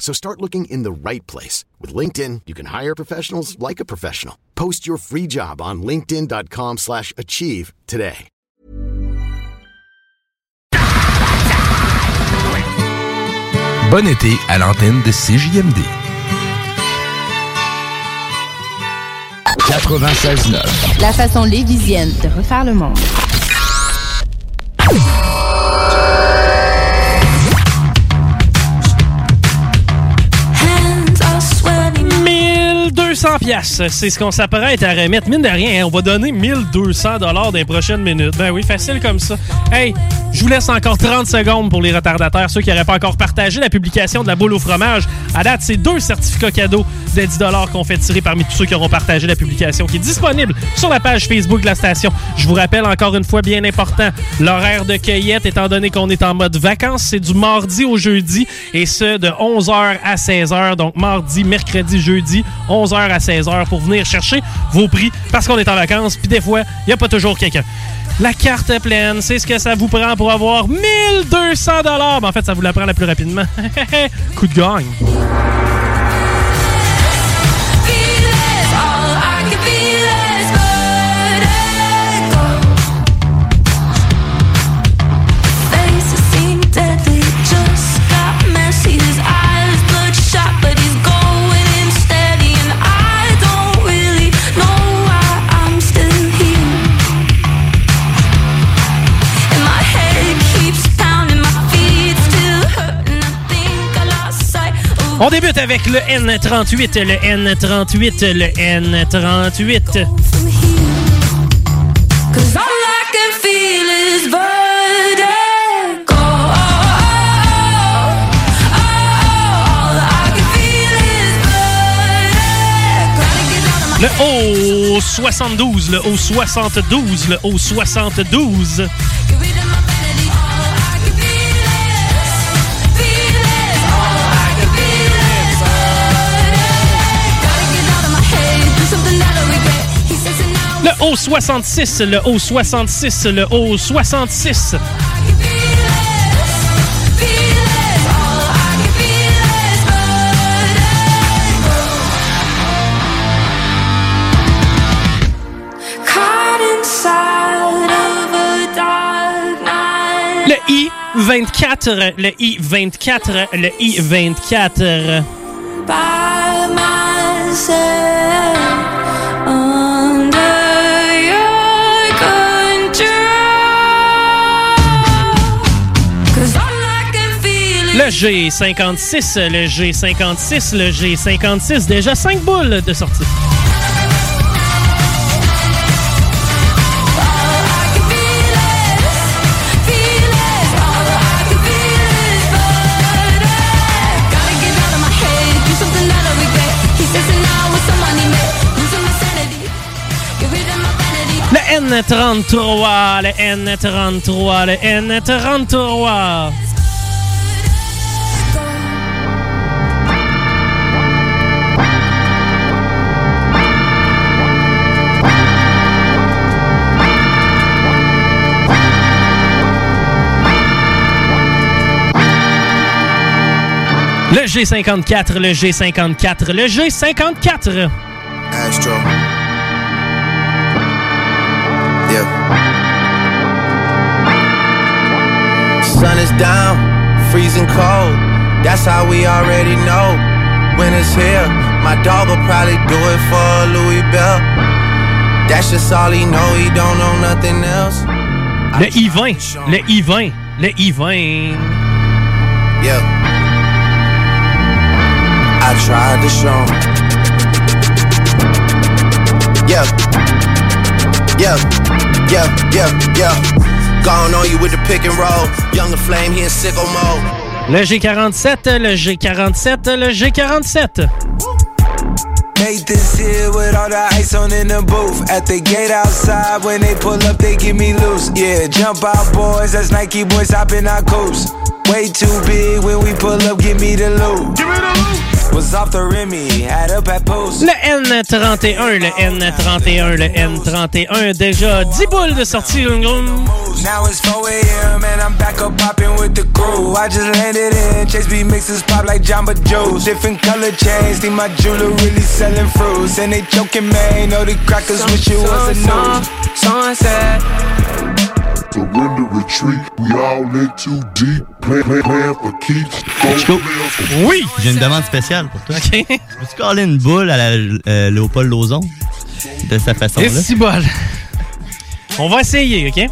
So start looking in the right place. With LinkedIn, you can hire professionals like a professional. Post your free job on linkedin.com slash achieve today. Bon été à l'antenne de CJMD. 96.9. La façon lévisienne de refaire le monde. 1200 pièces, c'est ce qu'on s'apprête à remettre. Mine de rien, hein, on va donner 1200 dollars dans les prochaines minutes. Ben oui, facile comme ça. Hey, je vous laisse encore 30 secondes pour les retardataires, ceux qui n'auraient pas encore partagé la publication de la boule au fromage. À date, c'est deux certificats cadeaux de 10 dollars qu'on fait tirer parmi tous ceux qui auront partagé la publication qui est disponible sur la page Facebook de la station. Je vous rappelle encore une fois, bien important, l'horaire de cueillette, étant donné qu'on est en mode vacances, c'est du mardi au jeudi et ce, de 11h à 16h. Donc, mardi, mercredi, jeudi, 11h à 16h pour venir chercher vos prix parce qu'on est en vacances. Puis des fois, il n'y a pas toujours quelqu'un. La carte est pleine, c'est ce que ça vous prend pour avoir 1200 dollars. Ben, en fait, ça vous la prend la plus rapidement. Coup de gagne. On débute avec le N38, le N38, le N38. Le O72, le O72, le O72. Le O66, le O66, le O66. Le I-24, le I-24, le I-24. Le G56, le G56, le G56. Déjà 5 boules de sortie. Le N33, le N33, le N33. Le G54, le G54, le G54. Astro. Yeah. Sun is down, freezing cold. That's how we already know. Winter's here. My dog will probably do it for Louis Bell. That's just all he know. He don't know nothing else. Le I-20. Le I-20. Le I-20. Yeah. Tried to show 'em. Yeah. Yeah. Yeah. Yeah. Yeah. Gone on you with the pick and roll. Younger flame, he in sicko mode. Le G47, le G47, le G47. Nathan's here with all the ice on in the booth. At the gate outside, when they pull up, they give me loose. Yeah, jump out, boys. That's Nike boys hopping our coast. Way too big when we pull up, give me the loot. Give me the loot. Was off the Remy, had up at post. Le N31, le N31, le N31. Déjà 10 boules de sortie. Now it's 4 a.m. and I'm back up popping with the crew. I just landed in, Chase B mixes pop like Jamba Joe's. Different color chains, think my jeweler really selling fruits. And they joking, man, know the crackers wish it was a news. Sunset. Surrender retreat, we all in too deep. Plan, plan, plan for keeps. Oui! J'ai une demande spéciale pour toi. OK. Peux-tu coller une boule à la euh, Léopold Lozon? De cette Et façon-là? si bol. On va essayer, OK?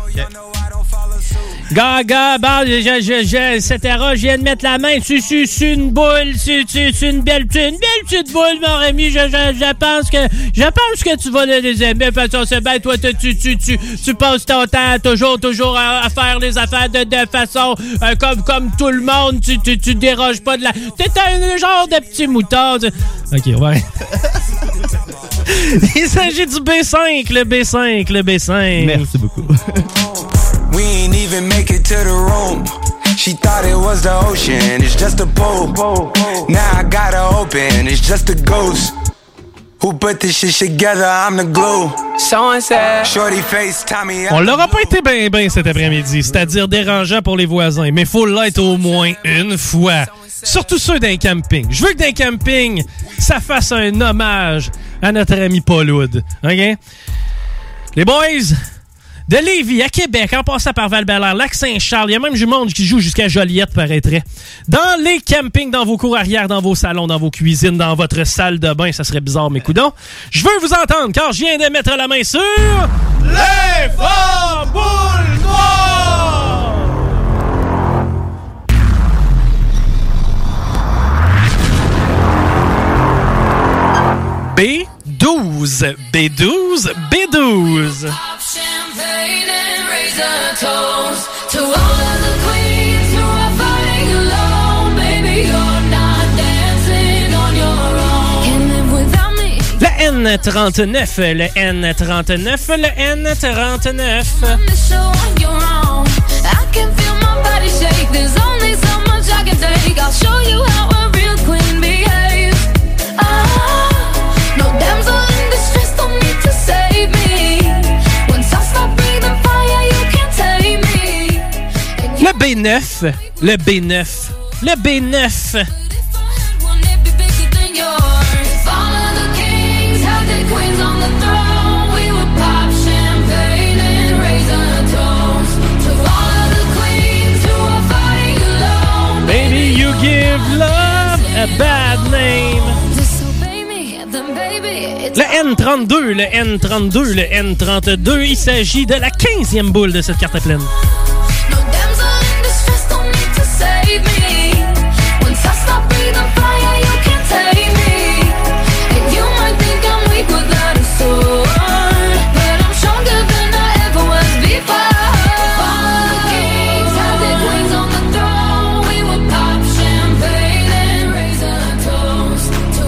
Gaga, bah, je, je, je, etc. Je viens de mettre la main sur, une boule, sur, une belle, une belle petite boule, mon ami. Je, je, je pense que, je pense que tu vas les aimer. Parce que c'est bien, toi, tu, tu, tu, tu, tu passes ton temps toujours, toujours à, à faire les affaires de, de façon, euh, comme, comme tout le monde. Tu, tu, tu déroges pas de la, t'es un genre de petit mouton. OK, ouais. Il s'agit du B5, le B5, le B5. Merci beaucoup. We ain't even make it to the room. She thought it was the ocean, it's just a pool. Now I gotta open, it's just a ghost. Who put this shit together? I'm the glue. Sunset. Shorty face, Tommy. On l'aura pas été bien bien cet après-midi, c'est-à-dire dérangeant pour les voisins, mais faut l'être au moins une fois. Surtout ceux d'un camping. Je veux que d'un camping, ça fasse un hommage à notre ami Paul Wood. OK? Les boys, de Lévis à Québec, en passant par val Lac-Saint-Charles, il y a même du monde qui joue jusqu'à Joliette, paraîtrait. Dans les campings, dans vos cours arrière, dans vos salons, dans vos cuisines, dans votre salle de bain, ça serait bizarre, mes coudons. Je veux vous entendre, car je viens de mettre la main sur... Les Boules Noires! B12, B12, B12. Le N39, le N39, le N39. On the show on your own. I can feel my body shake. There's only so much I can take. I'll show you how a real queen behaves. B9. Le B9. Le B9. Baby, you give love a bad name. Le N32, le N32, le N32, il s'agit de la 15e boule de cette carte pleine.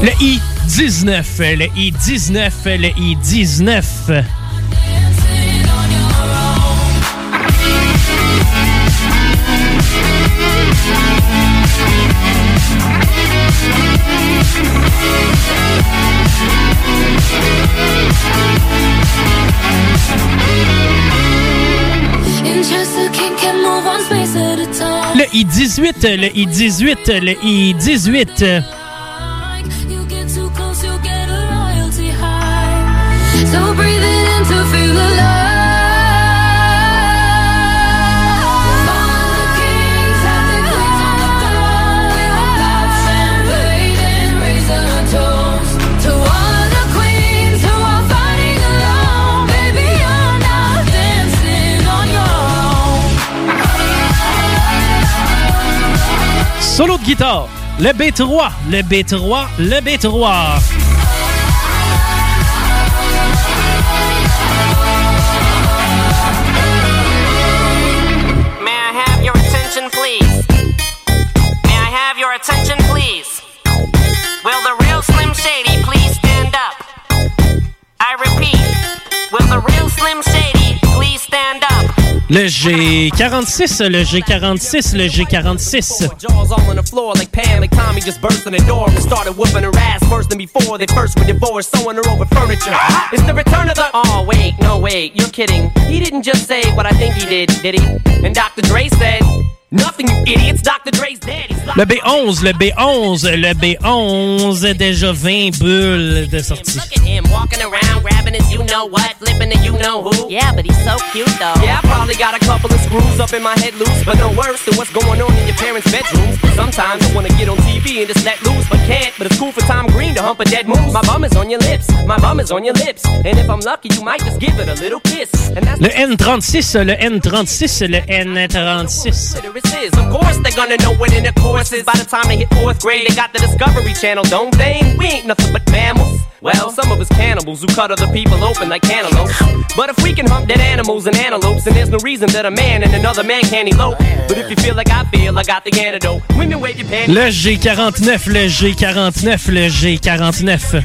Le I-19, le I-19, le I-19. dancing on your own. In just a king can move one space at a time. Le I-18, le I-18, le I-18. Solo de guitare, le B3, le B3, le B3. Were divorced, sewing her over furniture. It's the return of the. Oh wait, no wait, you're kidding. He didn't just say what I think he did, did he? And Dr. Dre said, Nothing, you idiots. Dr. Dre's dead. He's Le B11, le B11, le B11, déjà 20 bulles de sortie. Look at him walking around, grabbing his you know what, flipping the you know who. Yeah, but he's so cute though. Yeah, I probably got a couple of screws up in my head loose, but no worse than what's going on in your parents' bedrooms. Sometimes I wanna get on TV and just let loose, but can't. But it's cool for Tom Green to hump a dead moose. My bum is on your lips, my bum is on your lips, and if I'm lucky, you might just give it a little kiss. And that's Le N36, le N36, le N36. Is. Of course, they're gonna know what in the course is. By the time they hit fourth grade, they got the Discovery Channel, don't they? We ain't nothing but mammals. Well, some of us cannibals who cut other people open like cantaloupes. But if we can hump dead animals and antelopes, then there's no reason that a man and another man can't elope. But if you feel like I feel, I got the antidote. Women wave your panties. Le G49, le G49, le G49.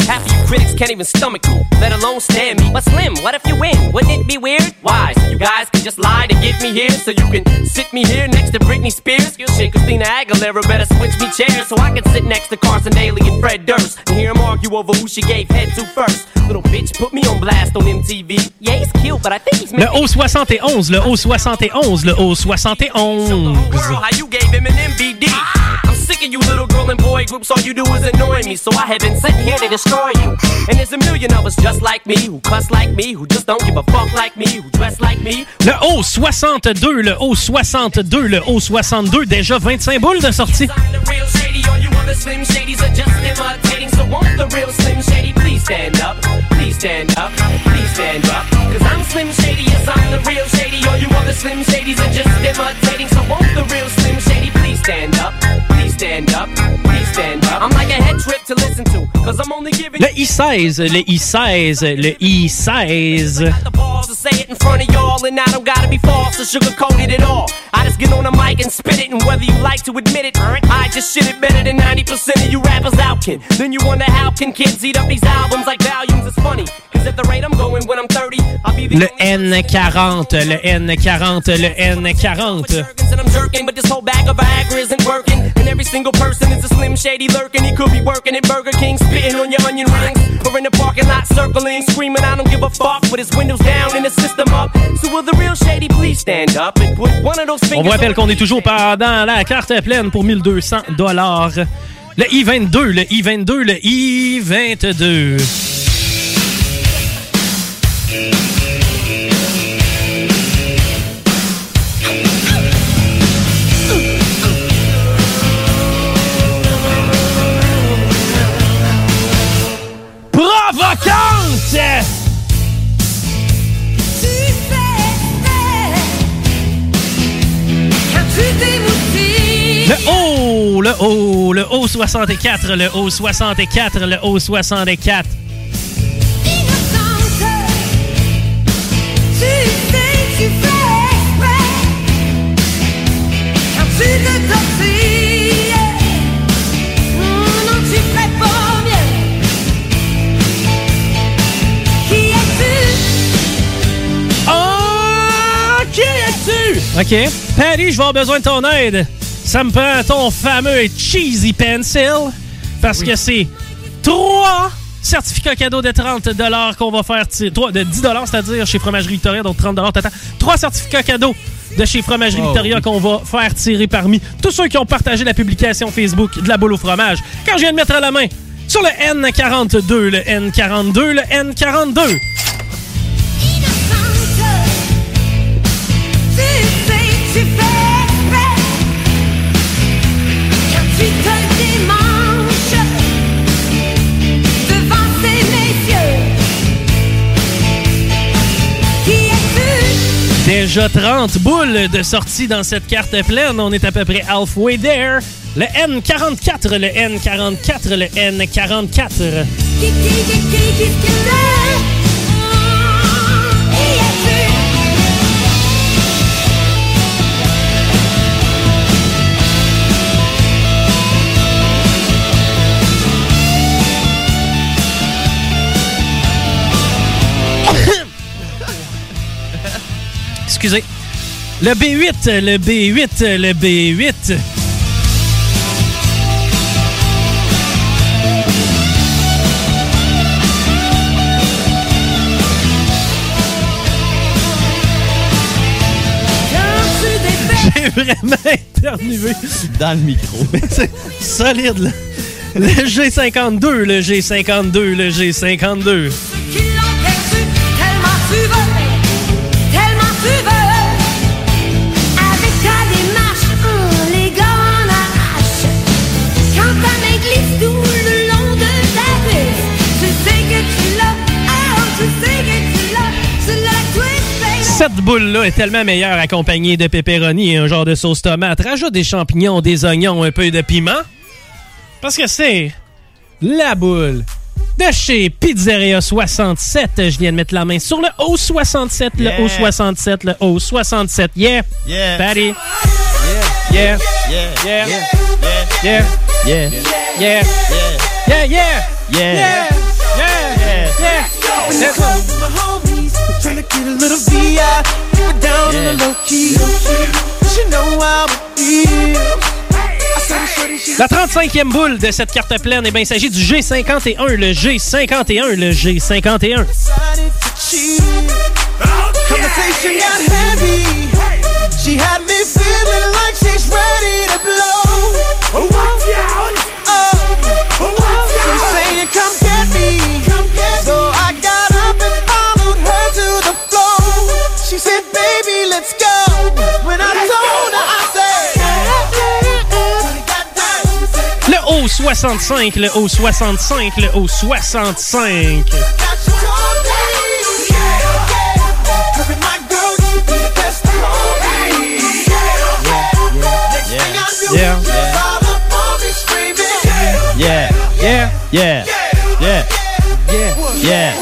Half of you critics can't even stomach me, let alone stand me. But Slim, what if you win? Wouldn't it be weird? Why? So you guys can just lie to get me here, so you can sit me here next to Britney Spears. Shit, Christina Aguilera better switch me chairs so I can sit next to Carson Daly and Fred Durst and hear them argue over who she gave head to first. Little bitch put me on blast on MTV. Yeah, he's cute, but I think he's Le O71, le O71, le O71. Girl, how you gave him an MVD? I'm sick of you little girl and boy groups. All you do is annoy me, so I have been sent here to destroy you. And there's a million of us just like me, who cuss like me, who just don't give a fuck like me, who dress like me. Le O62, le O62, le O62, déjà 25 boules de sortie. I'm the real shady, all you other slim shadies are just imitating. So won't the real slim shady please stand up? Stand up, stand up. I'm like a head trip to listen to, cause I'm only giving Le I16, le I16, le I16. the balls to say it in front of y'all, and I don't gotta be false or sugarcoated at all. I just get on the mic and spit it, and whether you like to admit it, I just shit it better than 90% of you rappers out can. Then you wonder how can kids eat up these albums like volumes? It's funny, cause at the rate I'm going when I'm 30, I'll be the Le N40, le N40, le N40. And I'm jerking, but this whole bag of Viagra isn't working. And every single person is a slim shady lurking. He could be working at Burger King, spitting on your onion rings, or in the parking lot circling, screaming, I don't give a fuck, with his windows down and the system up. So will the real shady please stand up and put one of those On fingers vous rappelle on- qu'on est toujours pendant la carte pleine pour 1200 dollars. Le I-22, le I-22, le I-22. Le O, le O, le O64, le O64, le O64. Oh, qui es-tu? OK. Patty, je vais avoir besoin de ton aide. Ça me prend ton fameux Cheesy Pencil parce que c'est trois certificats cadeaux de 30 qu'on va faire tirer. Trois, de 10 c'est-à-dire chez Fromagerie Victoria, donc 30 total. Trois certificats cadeaux de chez Fromagerie Victoria qu'on va faire tirer parmi tous ceux qui ont partagé la publication Facebook de la boule au fromage. Quand je viens de mettre à la main sur le N42, le N42, le N42. Innocente, Déjà 30 boules de sortie dans cette carte pleine. On est à peu près halfway there. Le N44, le N44, le N44. Excusez. Le B8, le B8, le B8. Quand tu défais J'ai vraiment éternué. Dans le micro. C'est solide, là. Le G52, le G52, le G52. Cette boule-là est tellement meilleure accompagnée de pepperoni et un genre de sauce tomate. Rajoute des champignons, des oignons, un peu de piment. Parce que c'est la boule de chez Pizzeria 67. Je viens de mettre la main sur le O67, le Yeah. O67, le O67. Yeah! Yeah. Patty! Yeah. Yeah! Yeah. Yeah! Yeah. Yeah! Yeah. Yeah! Yeah! Yeah! Yeah. Yeah! Yeah. Yeah! Yeah! Let's go. my homies trying to get a little VI. Keep it down in the low key. She know how it feels. I said, shorty, she La 35e boule de cette carte pleine, eh bien, il s'agit du G51, le G51, le G51. decided to 65, le haut 65, le haut 65. Yeah, yeah, yeah, yeah, yeah.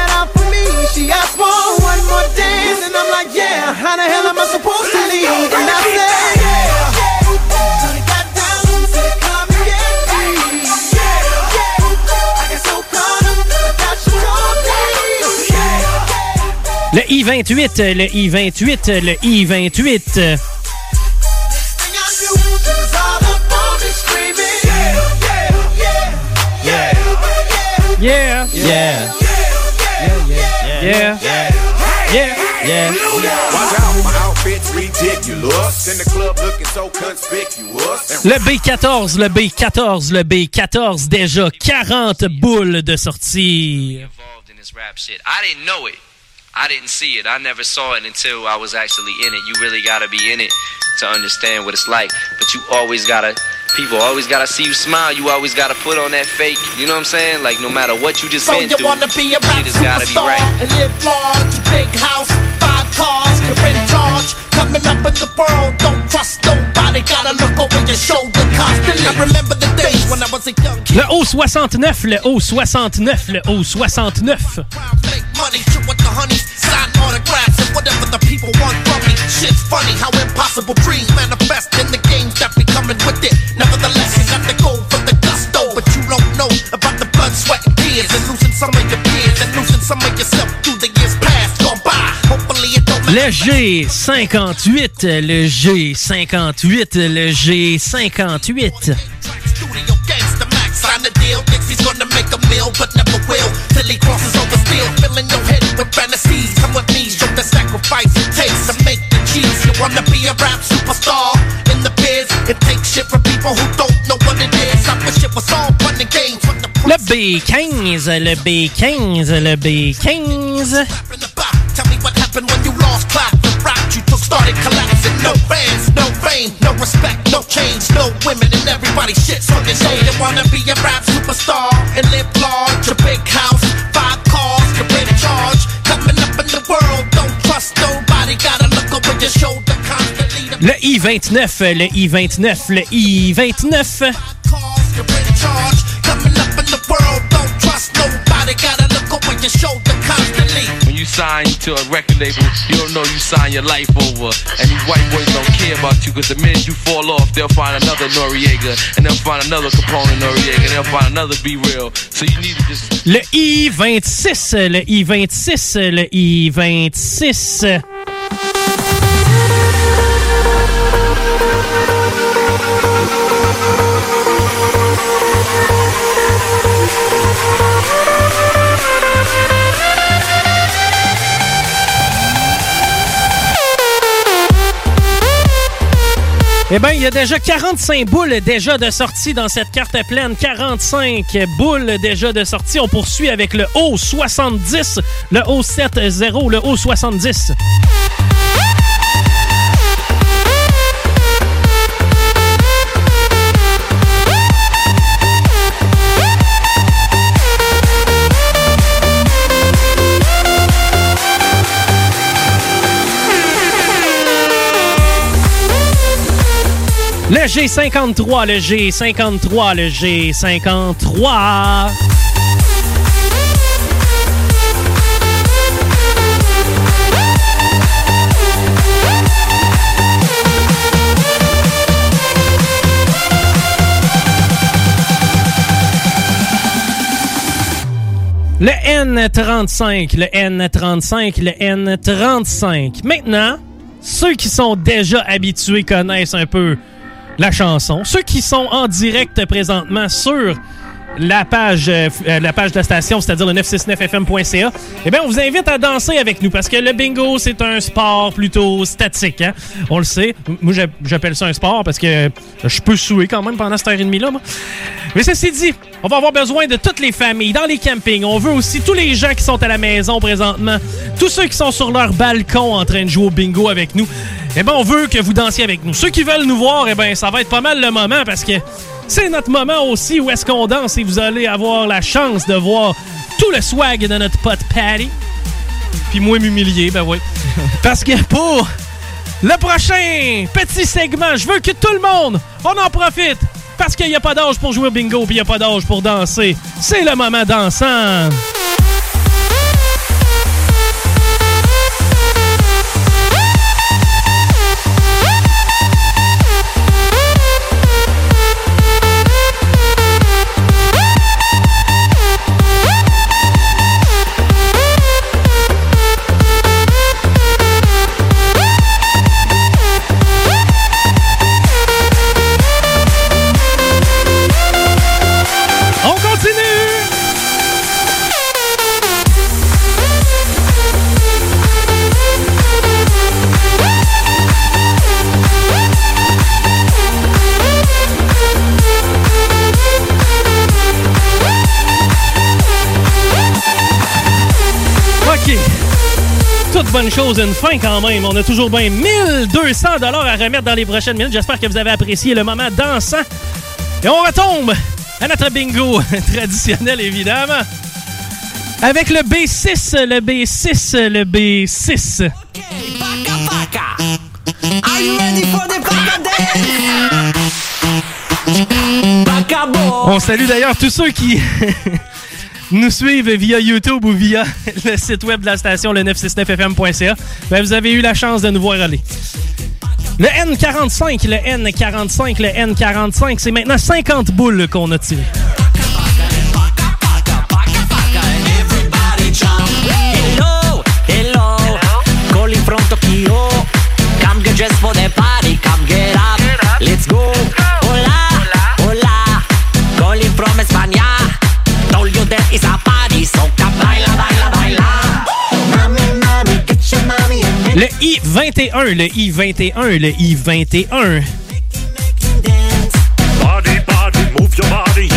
She asked for one more dance, and I'm like, yeah, how the hell am I supposed to leave? And I said. Le I-28, le I-28, le I-28. Yeah. Yeah. Yeah. Yeah. Yeah. Watch out, my outfit's ridiculous. In the club looking so conspicuous. Le B14, le B14, le B14. Déjà 40 boules de sortie. Involved in this rap shit. I didn't know it. I didn't see it. I never saw it until I was actually in it. You really gotta be in it to understand what it's like. But you always gotta, people always gotta see you smile. You always gotta put on that fake. You know what I'm saying? Like no matter what you just So been you through, wanna be a rap shit has gotta be right. and live large, big house, five cars, charge. Coming up in the world, don't trust nobody. Gotta look over your shoulder constantly. I remember the days when I was a young kid. Le O69, le O69, le O69. Make money, shit with the honeys, sign autographs and whatever the people want from me. Shit's funny how impossible dreams manifest in the games that be coming with it. Nevertheless, you got to go for the gusto, but you don't know about the blood, sweat, and tears, and losing some of your peers, and losing some of yourself through the years. Le G58, le G58, le G58. Gangsta Max, sign the deal. Thinks he's gonna make a meal, but never will. Till he crosses over steel, filling your head with fantasies. Come with me, show the sacrifice it takes to make the cheese. You wanna be a rap superstar in the biz? It takes shit from people who don't know what it is. I wish it was all fun and games. What the Le B15, le B15, le B15. Happened when you lost clap. The route you took started collapsing. No fans, no fame, no respect, no change, no women, and everybody shit's on your name. They wanna be a rap superstar and live large. A big house, five cars, you pay the charge. Coming up in the world, don't trust nobody. Gotta look over your shoulder constantly. Le I-29, le I-29, le I-29. cars, you pay the charge. Coming up in the world, don't trust nobody. Gotta look over your shoulder constantly. You sign to a record label, you don't know you sign your life over. And these white boys don't care about you, cause the minute you fall off, they'll find another Noriega, and they'll find another Capone Noriega, and they'll find another Be Real. So you need to just Le I-26, le I-26, le I-26. Eh bien, il y a déjà 45 boules déjà de sortie dans cette carte pleine. 45 boules déjà de sortie. On poursuit avec le O70, le O70, le O70. Le G53, le G53, le G53. Le N35, le N35, le N35. Maintenant, ceux qui sont déjà habitués connaissent un peu la chanson. Ceux qui sont en direct présentement sur la page, euh, euh, la page de la station, c'est-à-dire le 969fm.ca, eh bien, on vous invite à danser avec nous parce que le bingo, c'est un sport plutôt statique. Hein? On le sait. Moi, j'a- j'appelle ça un sport parce que je peux souer quand même pendant cette heure et demie-là. Mais ceci dit, on va avoir besoin de toutes les familles dans les campings. On veut aussi tous les gens qui sont à la maison présentement, tous ceux qui sont sur leur balcon en train de jouer au bingo avec nous. Eh ben, on veut que vous dansiez avec nous. Ceux qui veulent nous voir, eh ben, ça va être pas mal le moment parce que c'est notre moment aussi où est-ce qu'on danse et vous allez avoir la chance de voir tout le swag de notre pote Patty. Puis moi m'humilier, ben oui. Parce que pour le prochain petit segment, je veux que tout le monde, on en profite. Parce qu'il n'y a pas d'âge pour jouer au bingo, puis il n'y a pas d'âge pour danser. C'est le moment dansant. Bonne chose, une fin quand même. On a toujours bien 1200 dollars à remettre dans les prochaines minutes. J'espère que vous avez apprécié le moment dansant. Et on retombe à notre bingo traditionnel, évidemment. Avec le B6, le B6, le B6. Are you ready for the Baka On salue d'ailleurs tous ceux qui nous suivent via YouTube ou via le site web de la station, le 969fm.ca. Ben, vous avez eu la chance de nous voir aller. Le N45, le N45, le N45, c'est maintenant 50 boules qu'on a tirées. Hello, for the party, come get up. Let's go. Hola, hola. Calling from. Le I-21, le I-21, le I-21. Body, body, move your body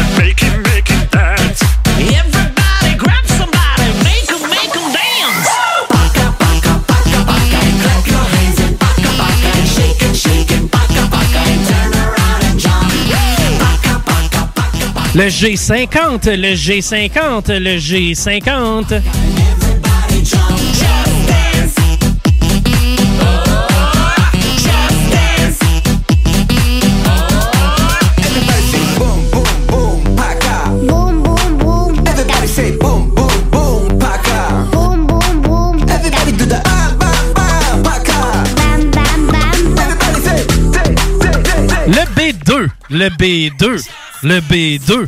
Everybody say, say, say, say, say. Le B2, le B2, le B2.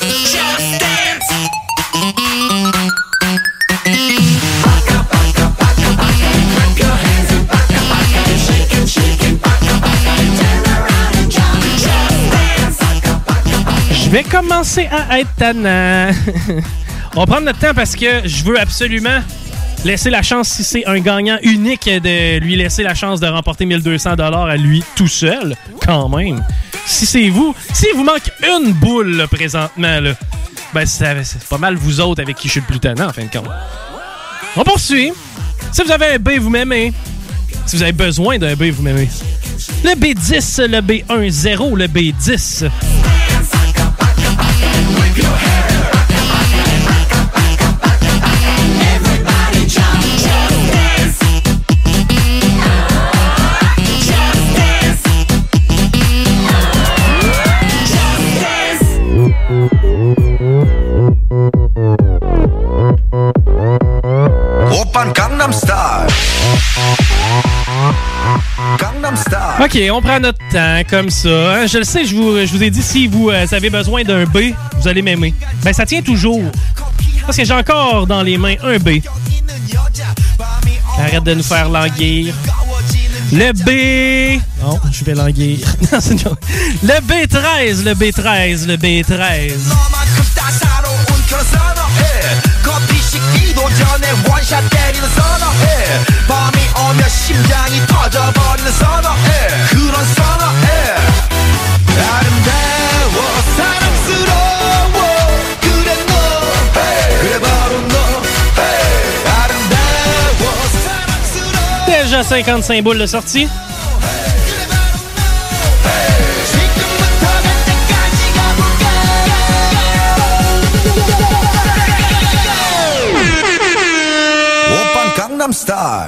Just dance. Clap your hands and baka, baka, and shake and shake and baka, baka, and turn around and jump. Just dance. Je vais commencer à être tannant. On va prendre notre temps parce que je veux absolument laisser la chance, si c'est un gagnant unique, de lui laisser la chance de remporter 1200 à lui tout seul, quand même. Si c'est vous, s'il vous manque une boule présentement, ben c'est c'est pas mal vous autres avec qui je suis le plus tannant en fin de compte. On poursuit. Si vous avez un B, vous m'aimez. Si vous avez besoin d'un B, vous m'aimez. Le B10, le B10, le B10. OK, on prend notre temps comme ça. hein. Je le sais, je vous, je vous ai dit, si vous euh, avez besoin d'un B, vous allez m'aimer. Ben, ça tient toujours. Parce que j'ai encore dans les mains un B. Arrête de nous faire languir. Le B... Non, je vais languir. Non, le B13, le B13, le B13. 너만큼 따사로운 그런 선어해 커피 식기도 전에 원샷 때리는 선어해 밤이 오면 심장이 터져버리는 선어해 그런 선어해 아름다워 사랑스러워 그래 너 그래 바로 너 아름다워 사랑스러워 Déjà 55 boules de sortie. 강남 스타일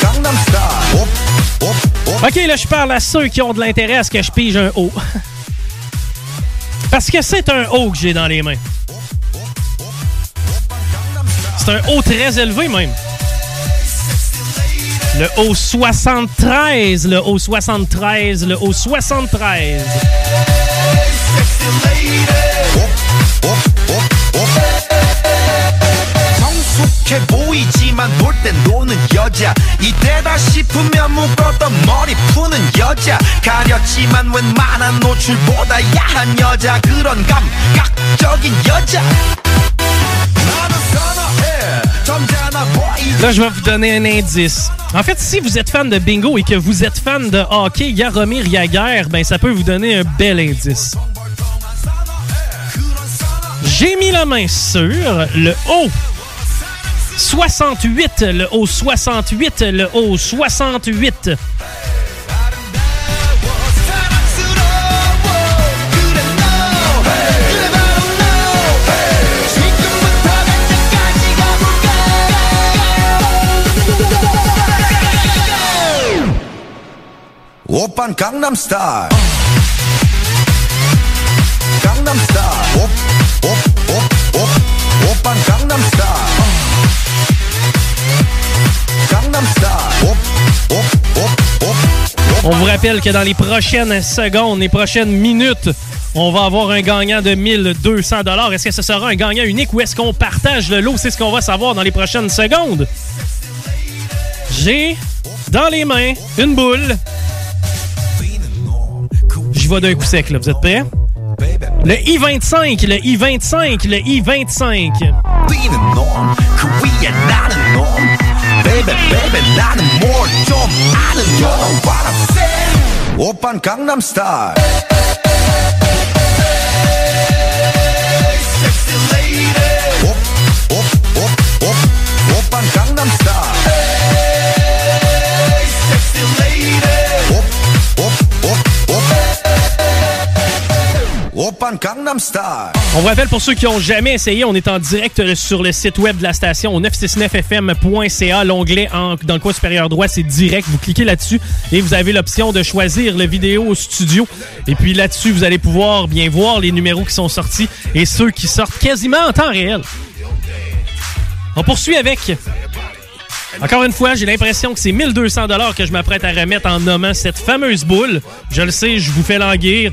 강남 스타일 오, 오, 오. OK, là, je parle à ceux qui ont de l'intérêt à ce que je pige un O. Parce que c'est un O que j'ai dans les mains. C'est un O très élevé, même. Le O 73, le O 73, le O 73. 성숙해 보이지만 놀 땐 노는 여자 이때다 싶으면 묶었던 머리 푸는 여자 가렸지만 웬만한 노출보다 야한 여자 그런 감각적인 여자 나는 선어해 점잖아 보이지 Là, je vais vous donner un indice. En fait, si vous êtes fan de bingo et que vous êtes fan de hockey, Yaromir Yaguer, ben ça peut vous donner un bel indice. J'ai mis la main sur le haut 68, le haut 68, le haut 68. 오빤 강남 스타일 강남 스타일 오오오오 오빤 강남 스타일 on vous rappelle que dans les prochaines secondes, les prochaines minutes, on va avoir un gagnant de 1200 Est-ce que ce sera un gagnant unique ou est-ce qu'on partage le lot? C'est ce qu'on va savoir dans les prochaines secondes. J'ai dans les mains une boule. J'y vais d'un coup sec, là. Vous êtes prêts? Le I-25, le I-25, le I-25. Being the norm, Korea not a norm. Baby, baby, not more 좀 아는 you know what I'm saying. 오빤 강남 스타일. On vous rappelle pour ceux qui n'ont jamais essayé, on est en direct sur le site web de la station au 969fm.ca. L'onglet dans le coin supérieur droit, c'est direct. Vous cliquez là-dessus et vous avez l'option de choisir le vidéo au studio. Et puis là-dessus, vous allez pouvoir bien voir les numéros qui sont sortis et ceux qui sortent quasiment en temps réel. On poursuit avec. Encore une fois, j'ai l'impression que c'est 1200 dollars que je m'apprête à remettre en nommant cette fameuse boule. Je le sais, je vous fais languir.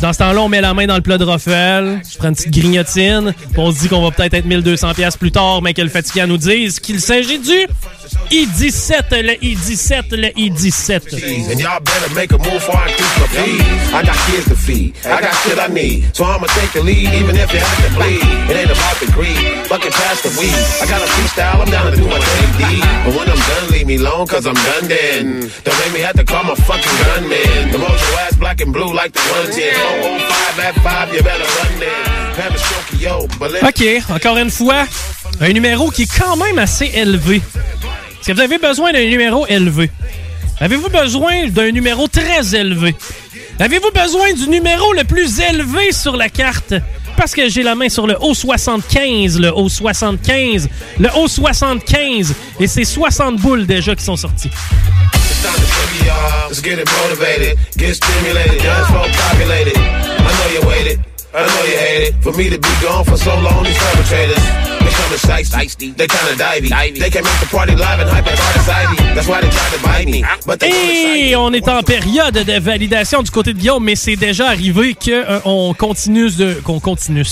Dans ce temps-là, on met la main dans le plat de Raphaël, je prends une petite grignotine, on se dit qu'on va peut-être être 1200 pièces plus tard, mais que le fatiguant nous dise qu'il s'agit du I-17, le I-17, le I-17. And y'all better make a move before I increase my fees. I got kids to feed. I got shit I need. So I'ma take the lead, even if you have to bleed. It ain't about the greed. Fucking past the weed. I got a freestyle, I'm down to do my thing. But when I'm done, leave me alone, cause I'm done then. Don't make me have to call my fucking gunman. The mojo ass black and blue like the 110. 005 at 5, you better run then. OK, encore une fois, un numéro qui est quand même assez élevé. Est-ce que vous avez besoin d'un numéro élevé? Avez-vous besoin d'un numéro très élevé? Avez-vous besoin du numéro le plus élevé sur la carte? Parce que j'ai la main sur le O75, le O75, le O75, et c'est 60 boules déjà qui sont sorties. I know you hate it. For me to be gone for so long, these perpetrators. They come shiesty, they kinda divey. They can make the party live and hype like artist Ivy. That's why they try to bite me. But they Et on est en période de validation du côté de Guillaume, mais c'est déjà arrivé qu'on continue de. qu'on continue.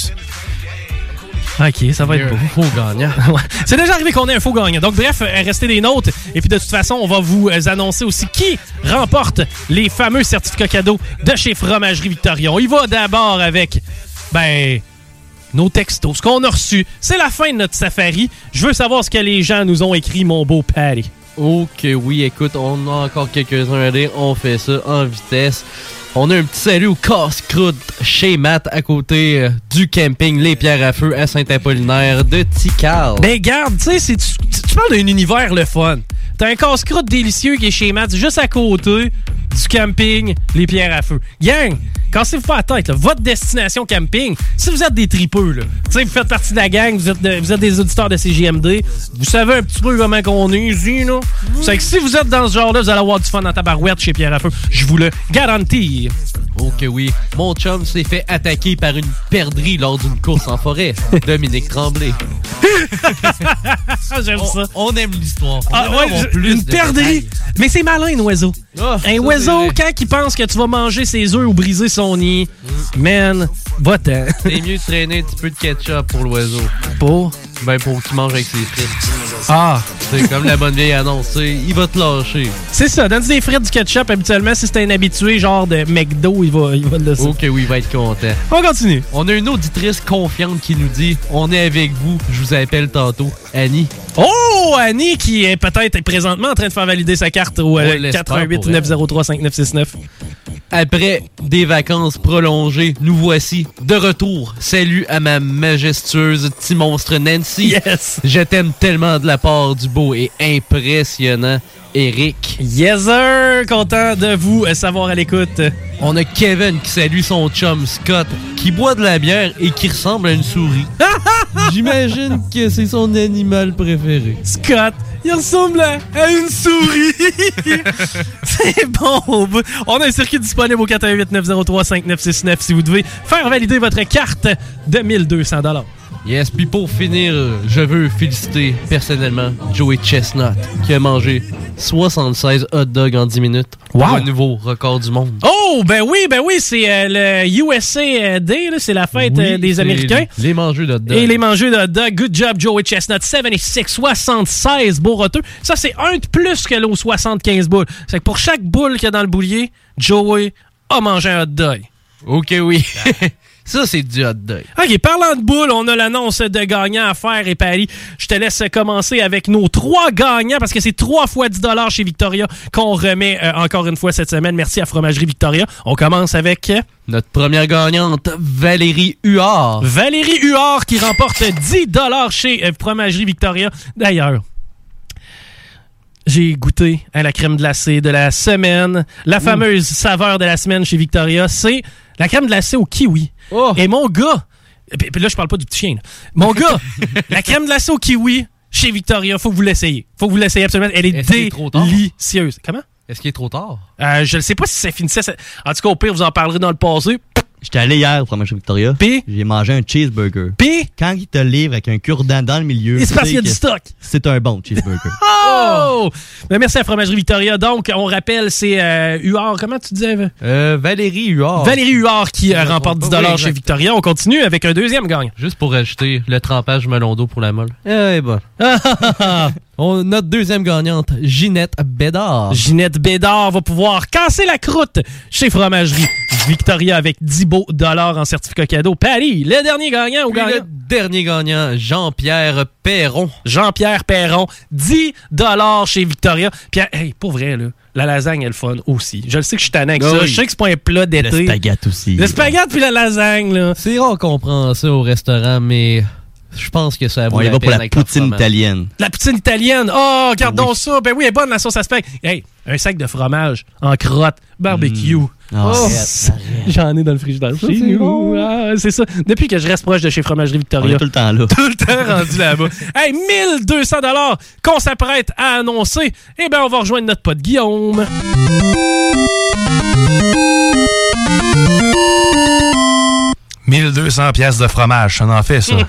Ok, ça va être beau. Faux gagnant. C'est déjà arrivé qu'on ait un faux gagnant. Donc, bref, euh, restez des notes. Et puis, de toute façon, on va vous euh, annoncer aussi qui remporte les fameux certificats cadeaux de chez Fromagerie Victorion. Il va d'abord avec, ben, nos textos, ce qu'on a reçu. C'est la fin de notre safari. Je veux savoir ce que les gens nous ont écrit, mon beau Patty. Ok, oui, écoute, on a encore quelques-uns à lire. On fait ça en vitesse. On a un petit salut au casse-croûte chez Matt à côté euh, du camping Les Pierres à Feu à Saint-Apollinaire de Tical. Ben garde, tu sais, tu parles d'un univers le fun. T'as un casse-croûte délicieux qui est chez Matt, juste à côté du camping Les Pierres à Feu. Gang, cassez-vous pas la tête, là. votre destination camping, si vous êtes des tripeux, là, tu sais, vous faites partie de la gang, vous êtes, de- vous êtes des auditeurs de CGMD, vous savez un petit peu comment qu'on est ici, là. C'est que si vous êtes dans ce genre-là, vous allez avoir du fun dans ta barouette chez Pierre à Feu. Je vous le garantis. Ok, oui. Mon chum s'est fait attaquer par une perdrix lors d'une course en forêt. Dominique Tremblay. J'aime ça. On aime l'histoire. Ah ouais, une perdrix. Mais c'est malin, un oiseau. Ah, un ça, oiseau, quand il pense que tu vas manger ses œufs ou briser son nid, man, va-t'en. C'est mieux de traîner un petit peu de ketchup pour l'oiseau. Pour? Ben, pour qu'il mange avec ses frites. Ah! C'est comme la bonne vieille annonce, il va te lâcher. C'est ça, donne des frites du ketchup habituellement. Si c'est un habitué genre de McDo, il va, il va le laisser. Ok, oui, il va être content. On continue. On a une auditrice confiante qui nous dit On est avec vous, je vous appelle tantôt. Annie. Oh, Annie qui est peut-être présentement en train de faire valider sa carte au l'espère 88 pour elle. 903 5969. Après des vacances prolongées, nous voici de retour. Salut à ma majestueuse petit monstre Nancy. Yes! Je t'aime tellement de la part du beau et impressionnant Eric. Yes, sir! Content de vous euh, savoir à l'écoute. On a Kevin qui salue son chum Scott, qui boit de la bière et qui ressemble à une souris. J'imagine que c'est son animal préféré. Scott, il ressemble à, à une souris. C'est bon. On a un circuit disponible au 418 903 5969 si vous devez faire valider votre carte de 1200 Yes, puis pour finir, euh, je veux féliciter personnellement Joey Chestnut qui a mangé 76 hot dogs en 10 minutes. Wow. Un nouveau record du monde. Oh, ben oui, ben oui, c'est euh, le USA Day, là, c'est la fête Oui, euh, des Américains. Les, les mangeurs de hot dogs. Et les mangeurs de hot dog. Good job, Joey Chestnut. 76, 76 beau roteux. Ça, c'est un de plus que l'eau 75 boules. C'est que pour chaque boule qu'il y a dans le boulier, Joey a mangé un hot dog. Ok, oui. Ça, c'est du hot dog. OK, parlant de boules, on a l'annonce de gagnants à faire et Paris. Je te laisse commencer avec nos trois gagnants parce que c'est trois fois 10 chez Victoria qu'on remet euh, encore une fois cette semaine. Merci à Fromagerie Victoria. On commence avec Notre première gagnante, Valérie Huard. Valérie Huard qui remporte 10 chez euh, Fromagerie Victoria. D'ailleurs, j'ai goûté à la crème glacée de la semaine. La fameuse saveur de la semaine chez Victoria, c'est la crème glacée au kiwi. Et mon gars, puis là je parle pas du petit chien, là. mon gars, la crème glacée au kiwi chez Victoria, faut que vous l'essayiez. Faut que vous l'essayiez absolument. Elle est, délicieuse. Comment? Est-ce qu'il est trop tard? Euh, je ne sais pas si ça finissait. ça- En tout cas, au pire, vous en parlerez dans le passé. J'étais allé hier au fromage Victoria. Puis? J'ai mangé un cheeseburger. Puis? Quand il te livre avec un cure-dent dans le milieu. Et c'est parce qu'il y a du stock. C'est un bon cheeseburger. Oh! Ben, merci à Fromagerie Victoria. Donc, on rappelle, c'est euh, Huard. Comment tu disais? Euh, Valérie Huard. Valérie Huard qui euh, remporte 10 Oui, exact. chez Victoria. On continue avec un deuxième gagnant. Juste pour ajouter le trempage melon d'eau pour la molle. Eh bon. On, notre deuxième gagnante, Ginette Bédard. Ginette Bédard va pouvoir casser la croûte chez Fromagerie Victoria avec 10 beaux dollars en certificat cadeau. Paris, le dernier gagnant ou gagnant? le dernier gagnant, Jean-Pierre Perron. Jean-Pierre Perron, 10 dollars chez Victoria. Puis, hey, pour vrai, là, la lasagne est le fun aussi. Je le sais que je suis tannant avec ça. Je sais que c'est pas un plat d'été. Le spaghette aussi. Le spaghette puis la lasagne, là. C'est rare qu'on prend ça au restaurant, mais je pense que ça vaut On y la va pour la poutine italienne. La poutine italienne. Oh, regardons ça. Ben oui, elle est bonne, la sauce à spag. Hey, un sac de fromage en crotte, barbecue. Ah, Oh, arrête, J'en ai dans le frigidaire chez c'est nous. bon. Ah, c'est ça. Depuis que je reste proche de chez Fromagerie On Victoria. est tout le temps là. tout le temps rendu là-bas. Hey, 1200 dollars qu'on s'apprête à annoncer. Eh bien, on va rejoindre notre pote Guillaume. 1200 pièces de fromage, ça en fait ça.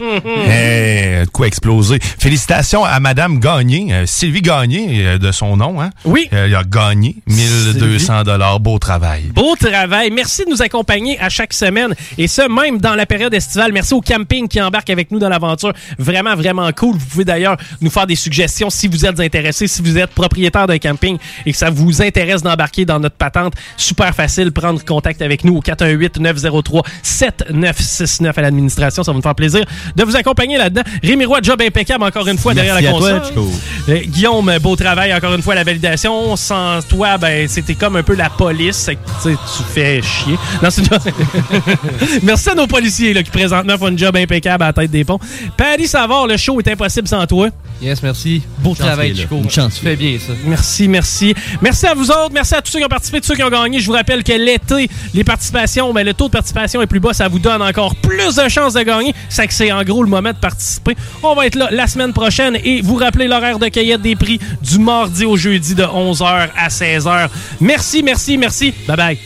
Eh, de quoi exploser. Félicitations à Madame Gagné, euh, Sylvie Gagné euh, de son nom. Hein? Oui. Euh, il a gagné 1200 dollars. Beau travail. Beau travail. Merci de nous accompagner à chaque semaine. Et ce, même dans la période estivale. Merci au camping qui embarque avec nous dans l'aventure. Vraiment, vraiment cool. Vous pouvez d'ailleurs nous faire des suggestions si vous êtes intéressé, si vous êtes propriétaire d'un camping et que ça vous intéresse d'embarquer dans notre patente. Super facile. Prendre contact avec nous au 418-903-7969 à l'administration. Ça va nous faire plaisir de vous accompagner là-dedans. Rémi Roy, job impeccable encore une fois derrière Merci la toi, console. Euh, Guillaume, beau travail encore une fois, la validation. Sans toi, ben, c'était comme un peu la police. Tu fais chier. Non. Merci à nos policiers là, qui présentement font un job impeccable à la tête des ponts. Paris Savard, le show est impossible sans toi. Yes, merci. Beau travail. Chico. Une chance Tu fais bien ça. Merci, merci. Merci à vous autres. Merci à tous ceux qui ont participé, tous ceux qui ont gagné. Je vous rappelle que l'été, les participations, ben, le taux de participation est plus bas. Ça vous donne encore plus de chances de gagner. C'est que c'est en gros le moment de participer. On va être là la semaine prochaine et vous rappelez l'horaire de cueillette des prix du mardi au jeudi de 11h à 16h. Merci, merci, merci. Bye bye.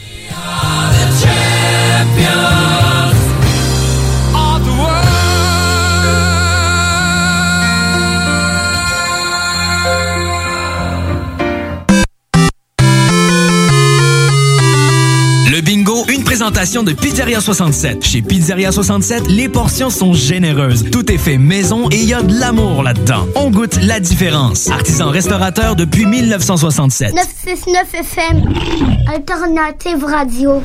Présentation de Pizzeria 67. Chez Pizzeria 67, les portions sont généreuses. Tout est fait maison et il y a de l'amour là-dedans. On goûte la différence. Artisan restaurateur depuis 1967. 969 FM, Alternative Radio.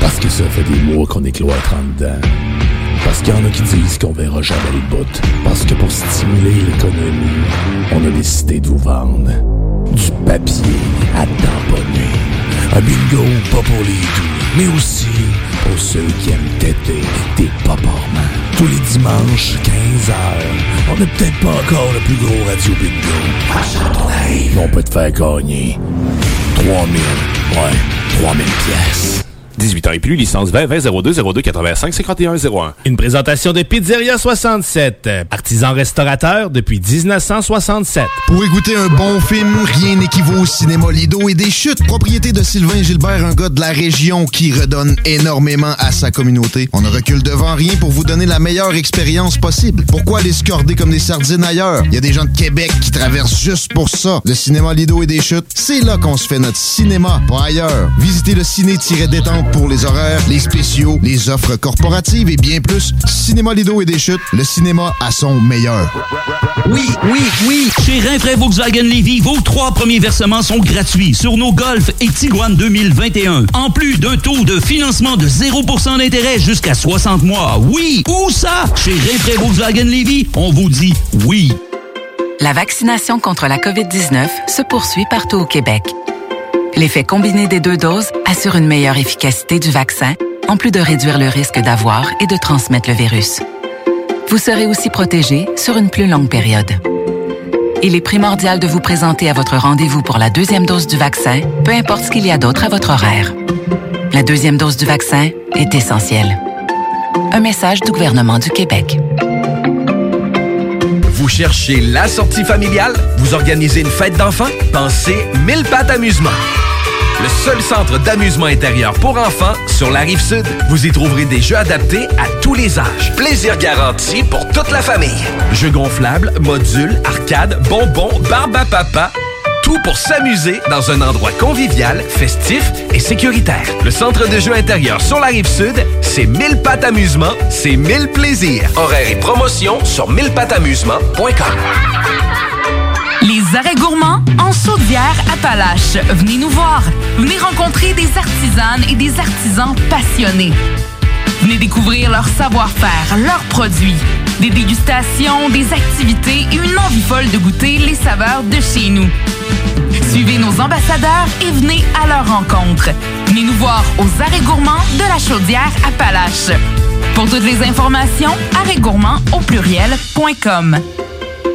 Parce que ça fait des mois qu'on est cloître en dedans. Parce qu'il y en a qui disent qu'on verra jamais le bout. Parce que pour stimuler l'économie, on a décidé de vous vendre du papier à tamponner. Un bingo pas pour les doux, mais aussi pour ceux qui aiment têter des paparments. Tous les dimanches, 15h, on n'est peut-être pas encore le plus gros radio bingo. Mais on peut te faire gagner 3000, ouais, 3000 pièces. 18 ans et plus, licence 20 20 02 02 85 51 01. Une présentation de Pizzeria 67, artisan restaurateur depuis 1967. Pour écouter un bon film, rien n'équivaut au cinéma Lido et des chutes. Propriété de Sylvain Gilbert, un gars de la région qui redonne énormément à sa communauté. On ne recule devant rien pour vous donner la meilleure expérience possible. Pourquoi les scorder comme des sardines ailleurs? Il y a des gens de Québec qui traversent juste pour ça. Le cinéma Lido et des chutes, c'est là qu'on se fait notre cinéma, pas ailleurs. Visitez le ciné-détente pour les horaires, les spéciaux, les offres corporatives et bien plus. Cinéma Lido et des chutes, le cinéma à son meilleur. Oui, oui, oui. Chez Rinfraie Volkswagen Levy, vos trois premiers versements sont gratuits sur nos Golf et Tiguan 2021. En plus d'un taux de financement de 0% d'intérêt jusqu'à 60 mois. Oui, où ça? Chez Rinfraie Volkswagen Levy, on vous dit oui. La vaccination contre la COVID-19 se poursuit partout au Québec. L'effet combiné des deux doses assure une meilleure efficacité du vaccin, en plus de réduire le risque d'avoir et de transmettre le virus. Vous serez aussi protégé sur une plus longue période. Il est primordial de vous présenter à votre rendez-vous pour la deuxième dose du vaccin, peu importe ce qu'il y a d'autre à votre horaire. La deuxième dose du vaccin est essentielle. Un message du gouvernement du Québec. Vous cherchez la sortie familiale? Vous organisez une fête d'enfants? Pensez Mille Pattes Amusement. Le seul centre d'amusement intérieur pour enfants sur la rive sud. Vous y trouverez des jeux adaptés à tous les âges. Plaisir garanti pour toute la famille. Jeux gonflables, modules, arcades, bonbons, barbe à papa. Tout pour s'amuser dans un endroit convivial, festif et sécuritaire. Le centre de jeux intérieur sur la rive sud, c'est 1000 pattes amusement, c'est 1000 plaisirs. Horaires et promotions sur 1000pattamusement.com. Les arrêts gourmands en Chaudière Appalaches. Venez nous voir. Venez rencontrer des artisanes et des artisans passionnés. Venez découvrir leur savoir-faire, leurs produits, des dégustations, des activités et une envie folle de goûter les saveurs de chez nous. Suivez nos ambassadeurs et venez à leur rencontre. Venez nous voir aux arrêts gourmands de la Chaudière Appalaches. Pour toutes les informations, arrêtgourmands au pluriel.com.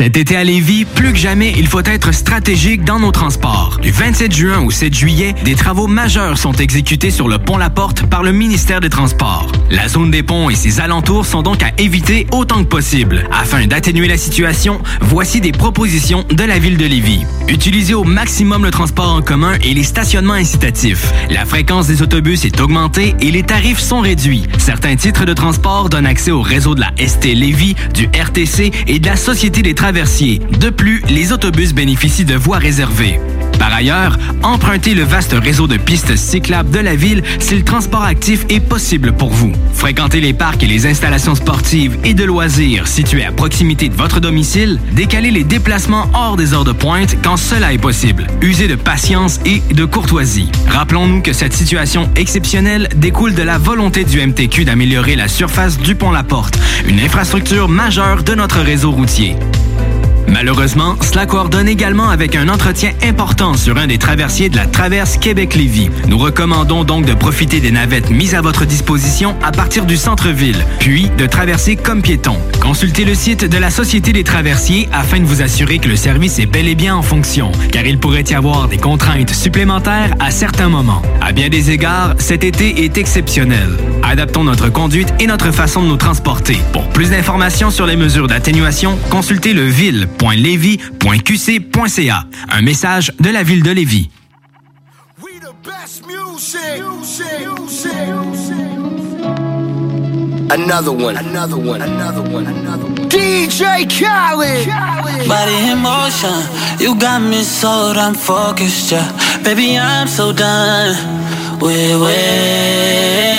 Cet été à Lévis, plus que jamais, il faut être stratégique dans nos transports. Du 27 juin au 7 juillet, des travaux majeurs sont exécutés sur le pont La Porte par le ministère des Transports. La zone des ponts et ses alentours sont donc à éviter autant que possible. Afin d'atténuer la situation, voici des propositions de la ville de Lévis. Utilisez au maximum le transport en commun et les stationnements incitatifs. La fréquence des autobus est augmentée et les tarifs sont réduits. Certains titres de transport donnent accès au réseau de la ST Lévis, du RTC et de la Société des De plus, les autobus bénéficient de voies réservées. Par ailleurs, empruntez le vaste réseau de pistes cyclables de la ville si le transport actif est possible pour vous. Fréquentez les parcs et les installations sportives et de loisirs situés à proximité de votre domicile. Décalez les déplacements hors des heures de pointe quand cela est possible. Usez de patience et de courtoisie. Rappelons-nous que cette situation exceptionnelle découle de la volonté du MTQ d'améliorer la surface du pont La Porte, une infrastructure majeure de notre réseau routier. Malheureusement, cela coordonne également avec un entretien important sur un des traversiers de la traverse Québec-Lévis. Nous recommandons donc de profiter des navettes mises à votre disposition à partir du centre-ville, puis de traverser comme piéton. Consultez le site de la Société des traversiers afin de vous assurer que le service est bel et bien en fonction, car il pourrait y avoir des contraintes supplémentaires à certains moments. À bien des égards, cet été est exceptionnel. Adaptons notre conduite et notre façon de nous transporter. Pour plus d'informations sur les mesures d'atténuation, consultez le ville.levy.qc.ca. Un message de la ville de Lévis. Another one, another one, another one, another one. DJ Khaled. Body in motion, you got me so damn focused, yeah. Baby, I'm so done with waiting.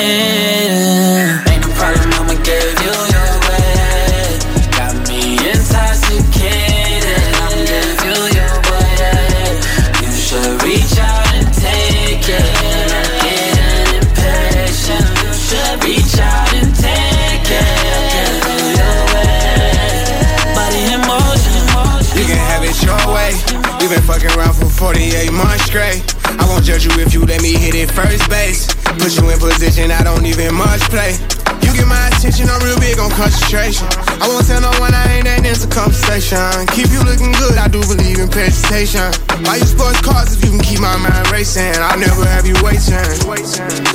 Fucking around for 48 months straight. I won't judge you if you let me hit it first base. Put you in position I don't even much play. You get my attention, I'm real big on concentration. I won't tell no one I ain't that into conversation. Keep you looking good, I do believe in presentation. Buy you sports cars if you can keep my mind racing. I'll never have you waiting.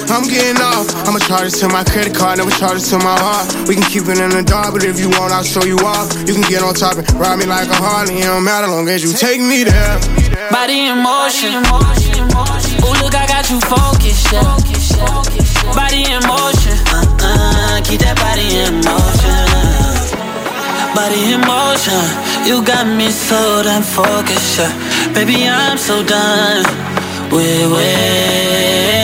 I'm getting off, I'ma charge it to my credit card, never charge it to my heart. We can keep it in the dark, but if you want, I'll show you off. You can get on top and ride me like a Harley, it don't matter long as you take me there. Body in motion. Ooh, look, I got you focused, yeah. Body in motion. Uh-uh, keep that body in motion. Body in motion. You got me so damn focused, yeah. Baby, I'm so done with waiting.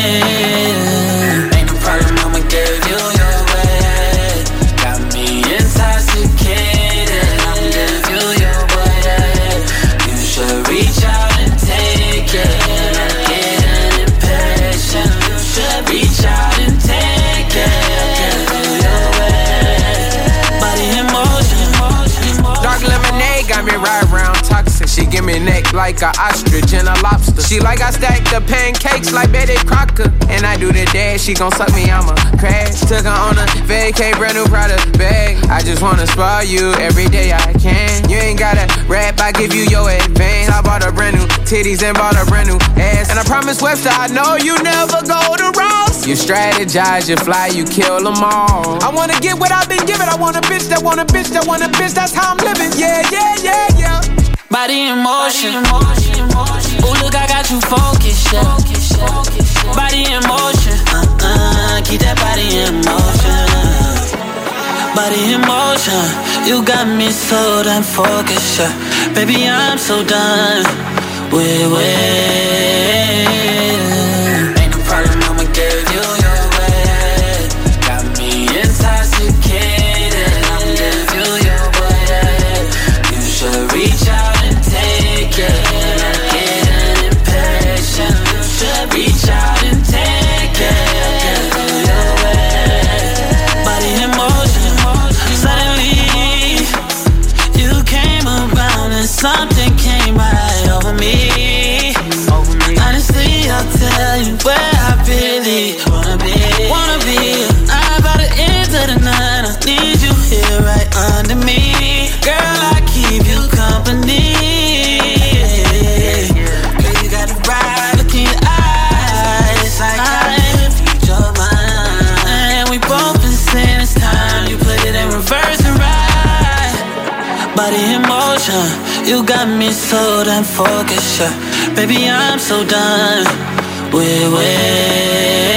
A ostrich and a lobster. She like I stack the pancakes like Betty Crocker. And I do the dash, she gon' suck me, I'ma crash. Took her on a vacay, brand new product bag. I just wanna spoil you every day I can. You ain't gotta rap, I give you your advance. I bought a brand new titties and bought a brand new ass. And I promise Webster, I know you never go to Ross. You strategize, you fly, you kill them all. I wanna get what I've been given. I want a bitch that want a bitch that want a bitch. That's how I'm living. Yeah, yeah, yeah, yeah. Body in motion. Ooh, look, I got you focused, yeah. Body in motion. Uh-uh, keep that body in motion. Body in motion. You got me so damn focused, yeah. Baby, I'm so done with waiting. You got me so damn focused, yeah. Baby, I'm so done with waiting.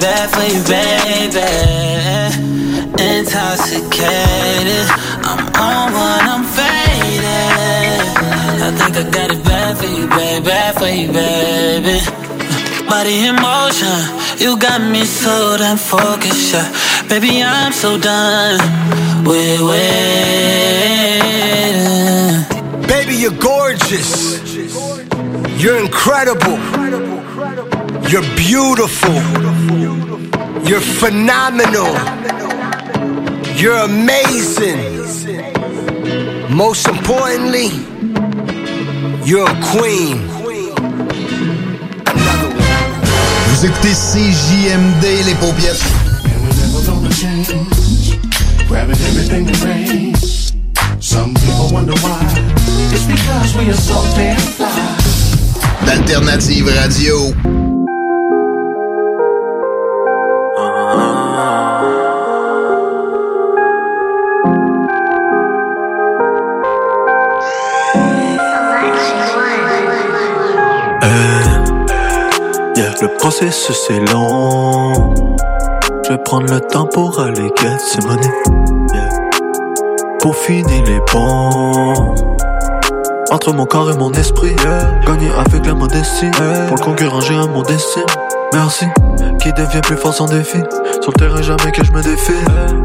Bad for you, baby. Intoxicated, I'm on one, I'm faded. I think I got it bad for you, baby, bad for you, baby. Body in motion, you got me so damn focused, yeah. Baby, I'm so done with waiting. Baby, you're gorgeous. You're incredible. You're beautiful. You're phenomenal. You're amazing. Most importantly, you're a queen. Vous écoutez CJMD, les paupiètes. Grabbing everything that rains. Some people wonder why. It's because we are so damn fly. D'Alternative Radio. Le processus est long. Je vais prendre le temps pour aller get ces monnaies. Pour finir les bons. Entre mon corps et mon esprit, gagner avec la modestie. Pour le concurrent, j'ai un mon. Merci, qui devient plus fort sans défi. Sur le terrain, jamais que je me défile.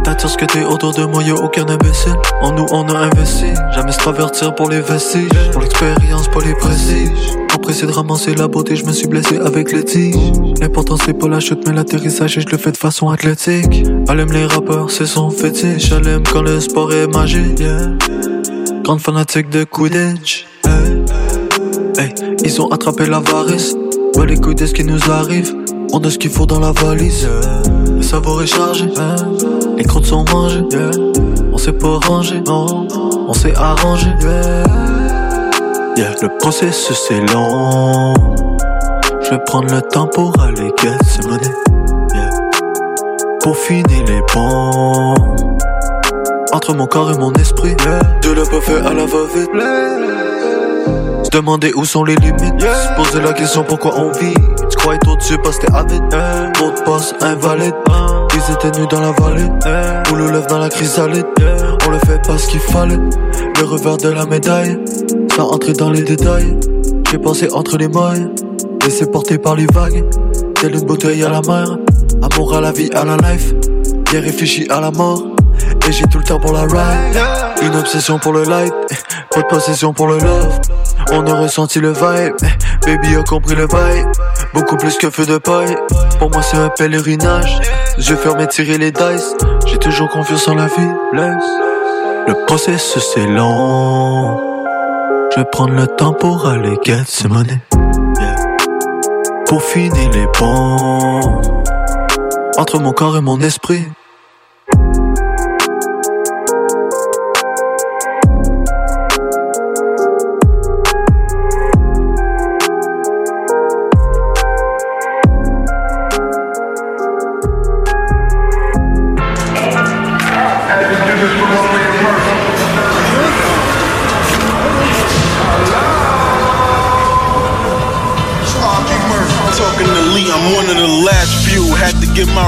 T'attires ce que t'es autour de moi, y'a aucun imbécile. En nous, on a investi. Jamais se travertir pour les vestiges. Pour l'expérience, pas les prestiges. Empressé de ramasser la beauté, je me suis blessé avec les tiges. L'important, c'est pas la chute, mais l'atterrissage, et je le fais de façon athlétique. Elle aime les rappeurs, c'est son fétiche. Elle aime quand le sport est magique. yeah. Grande fanatique de Quidditch. Hey, ils ont attrapé l'avarice. Pas les couilles de ce qui nous arrive. On a ce qu'il faut dans la valise. Le savoir est chargé. Les croûtes sont mangées. On s'est pas rangé. Non, on s'est arrangé. Yeah, le processus est long. Je vais prendre le temps pour aller get monnaies. Yeah. Pour finir les bons. Entre mon corps et mon esprit. Dieu l'a pas fait à la va-vite. Se demander où sont les limites. Se poser la question pourquoi on vit. Tu crois être au-dessus parce que t'es avide. Mot de passe invalide. Ils étaient nus dans la vallée. Ou le lève dans la chrysalide. On le fait parce qu'il fallait. Le revers de la médaille. Sans entrer dans les détails. J'ai pensé entre les mailles. Laissé porter par les vagues. Telle une bouteille à la mer. Amour à la vie, à la life. Bien réfléchi à la mort. Et j'ai tout le temps pour la ride. Une obsession pour le light. Pas de possession pour le love. On a ressenti le vibe. Baby a compris le vibe. Beaucoup plus que feu de paille. Pour moi, c'est un pèlerinage. Je ferme tirer les dice. J'ai toujours confiance en la vie. Le processus est long. Je vais prendre le temps pour aller get ces monnaies. Pour finir les bons. Entre mon corps et mon esprit.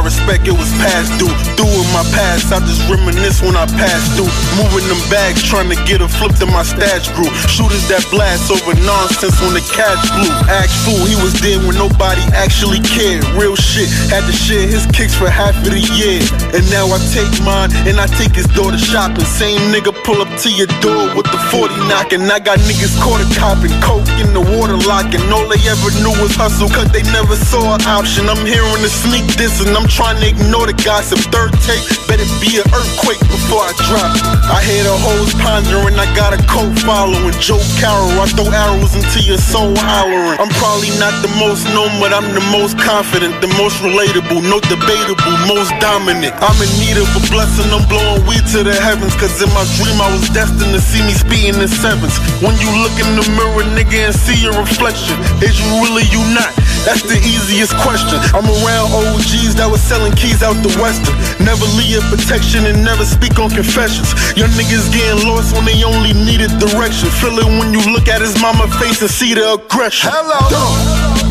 Respect, it was past due. In my past, I just reminisce when I pass through. Moving them bags, trying to get a flip to my stash grew. Shooters that blast over nonsense when the cash blew. Act fool, he was there when nobody actually cared. Real shit, had to share his kicks for half of the year. And now I take mine and I take his daughter shopping. Same nigga pull up to your door with the 40 knocking. I got niggas quarter copping, coke in the water locking. All they ever knew was hustle, cause they never saw an option. I'm hearing the sneak diss and I'm trying to ignore the gossip. Third take, better be an earthquake before I drop. I hear the hoes pondering, I got a cult following. Joe Carroll, I throw arrows into your soul hollering. I'm probably not the most known, but I'm the most confident, the most relatable, no debatable, most dominant. I'm in need of a blessing, I'm blowing weed to the heavens. Cause in my dream, I was destined to see me speeding in sevens. When you look in the mirror, nigga, and see your reflection, is you really you not? That's the easiest question. I'm around OGs that was selling keys out the western. Never leave protection and never speak on confessions. Your niggas getting lost when they only needed direction. Feel it when you look at his mama face and see the aggression. Hello.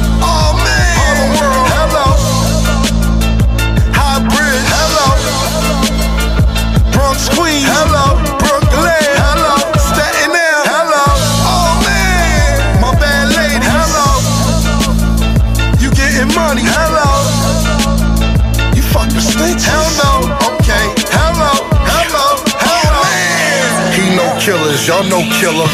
Y'all no killer.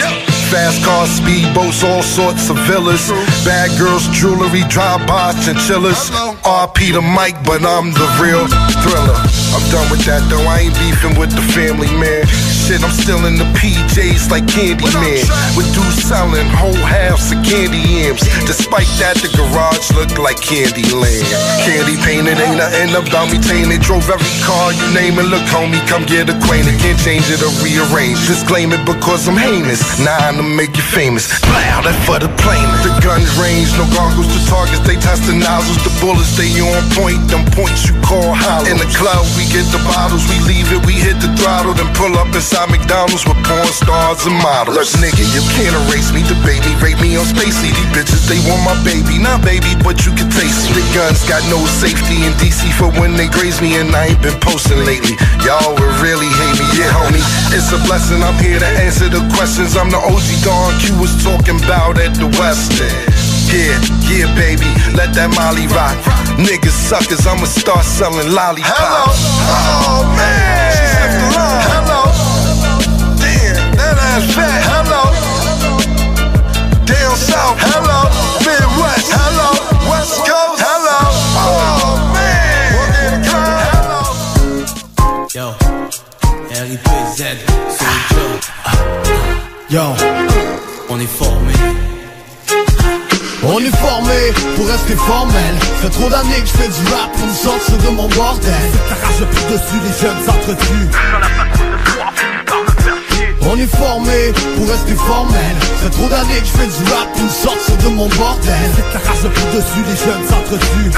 Fast cars, speedboats, all sorts of villas. Bad girls, jewelry, drive-bys, chinchillas. RP the mic, but I'm the real thriller. I'm done with that though, I ain't beefing with the family, man. Shit, I'm still in the PJs like Candyman. With dudes selling whole halves of candy yams. Despite that, the garage looked like Candyland. Candy painted, ain't nothing about me tainted. Drove every car you name it. Look, homie, come get acquainted. Can't change it or rearrange. Disclaim it because I'm heinous. Nine to make you famous. Blow, that for the plainest. The guns range, no goggles to targets. They test the nozzles. The bullets, they on point. Them points you call hollow. In the club, we get the bottles. We leave it, we hit the throttle. Then pull up inside McDonald's with porn stars and models. Look, nigga, you can't erase me, debate me, rate me on Spacey. These bitches, they want my baby. Not baby, but you can taste me. The guns got no safety in DC for when they graze me. And I ain't been posting lately. Y'all would really hate me, yeah, homie. It's a blessing. I'm here to answer the questions. I'm the OG Dawn Q was talking about at the West End. Yeah, yeah, baby, let that Molly rock. Niggas suckers, I'ma start selling lollipops. Hello, oh man, she slipped the line. Hello, damn, that ass fat. Hello, down south. Hello, Midwest. Hello, West Coast. Hello, oh man, working the. Hello. Yo, R.I.P.Z, Soldier. Yo, on est formé. On est formé pour rester formel. Fait trop d'années que je fais du rap pour me sortir de mon bordel. T'arraches plus dessus les jeunes s'entretuent On est formé pour rester formel. Fait trop d'années que je fais du rap pour me sortir de mon bordel. T'arraches plus dessus les jeunes s'entretuent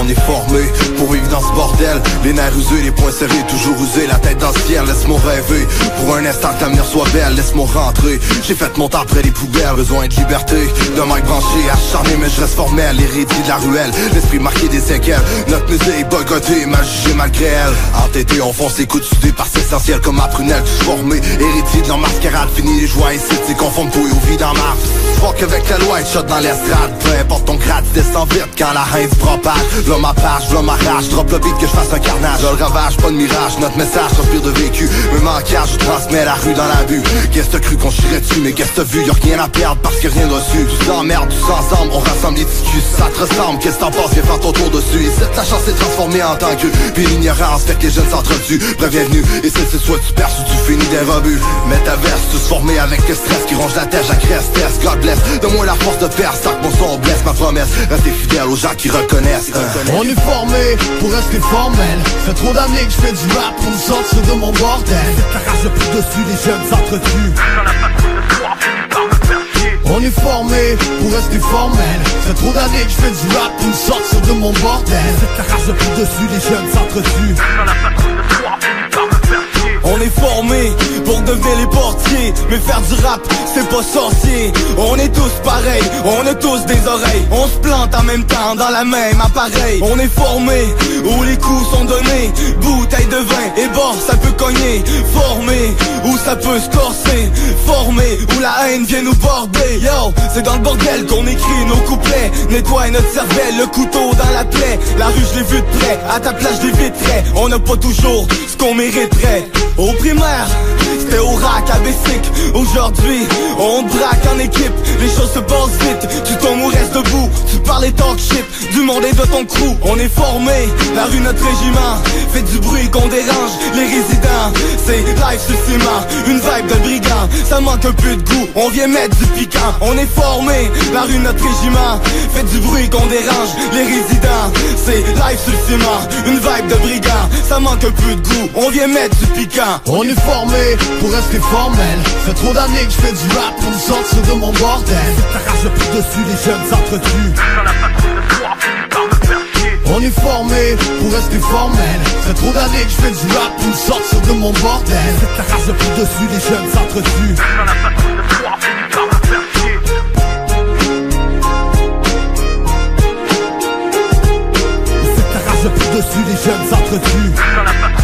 On est formé pour vivre dans ce bordel. Les nerfs usés, les poings serrés, toujours usés La tête dans le ciel, laisse-moi rêver. Pour un instant que l'avenir soit belle, laisse-moi rentrer. J'ai fait mon temps après les poubelles, besoin de liberté. De mic branché, acharné mais je reste formel Hérédit de la ruelle, l'esprit marqué des séquelles Notre musique boycottée, mal jugée malgré elle. Entêté, on fonce les coups de par essentiel comme ma prunelle. Tous formé, héritier de leur mascarade Fini les joies ici, c'est conforme toi au vide en mars Fuck avec la loi, shot dans l'estrade. Peu importe ton grade, descend vite quand la haine se propage V'là ma page, v'là ma rage, drop le beat que je fasse un carnage. Je le ravage, pas de mirage, notre message transpire de vécu. Me manquage, je transmets la rue dans la vue. Qu'est-ce que cru qu'on chierait dessus, mais qu'est-ce que vu Y'a rien à perdre parce que rien reçu. Tous s'emmerdent, tous ensemble, on rassemble les discussions Ça te ressemble, qu'est-ce que t'en penses, viens faire ton tour dessus. Et cette la chance est transformée en tant que Puis l'ignorance fait que les jeunes s'entretuent. Bienvenue, et c'est c'est soit tu perces ou tu finis des rebuts. Mais ta verse, tous formés avec le stress qui ronge la tête, j'agresse, test, God bless. Donne-moi la force de faire, ça que mon son blesse. Ma promesse, restez fidèle aux gens qui reconnaissent. On est formé pour rester formel. Fait trop d'années que je fais du rap pour me sortir de mon bordel. T'arraches plus dessus les jeunes s'entretuent On est formé pour rester formel. Fait trop d'années que je fais du rap pour me sortir de mon bordel. T'arraches plus dessus les jeunes s'entretuent On est formé pour devenir les portiers Mais faire du rap c'est pas sorcier. On est tous pareils, on a tous des oreilles. On se plante en même temps dans la même appareil. On est formé où les coups sont donnés. Bouteille de vin et bord ça peut cogner. Formé où ça peut se corser. Formé où la haine vient nous border. Yo, c'est dans le bordel qu'on écrit nos couplets. Nettoie notre cervelle, le couteau dans la plaie. La rue je l'ai vu de près, à ta place je l'ai On n'a pas toujours ce qu'on mériterait Au primaire, c'était au rack à Bessic. Aujourd'hui, on braque en équipe. Les choses se passent vite. Tu tombes ou restes debout. Tu parles et talk shit. Du monde et de ton crew. On est formé. La rue notre régiment. Fait du bruit qu'on dérange Les résidents. C'est live sur ciment Une vibe de brigand. Ça manque un peu de goût. On vient mettre du piquant. On est formé. La rue notre régiment. Fait du bruit qu'on dérange Les résidents. C'est live sur ciment Une vibe de brigand. Ça manque un peu de goût. On vient mettre du piquant. On est formé pour rester formel. Fait trop d'années que je fais du rap pour me sortir de mon bordel. T'arraches plus dessus les jeunes s'entretuent On est formé pour rester formel. Fait trop d'années que je fais du rap pour me sortir de mon bordel. T'arraches plus dessus les jeunes s'entretuent T'arraches plus dessus les jeunes s'entretuent T'arraches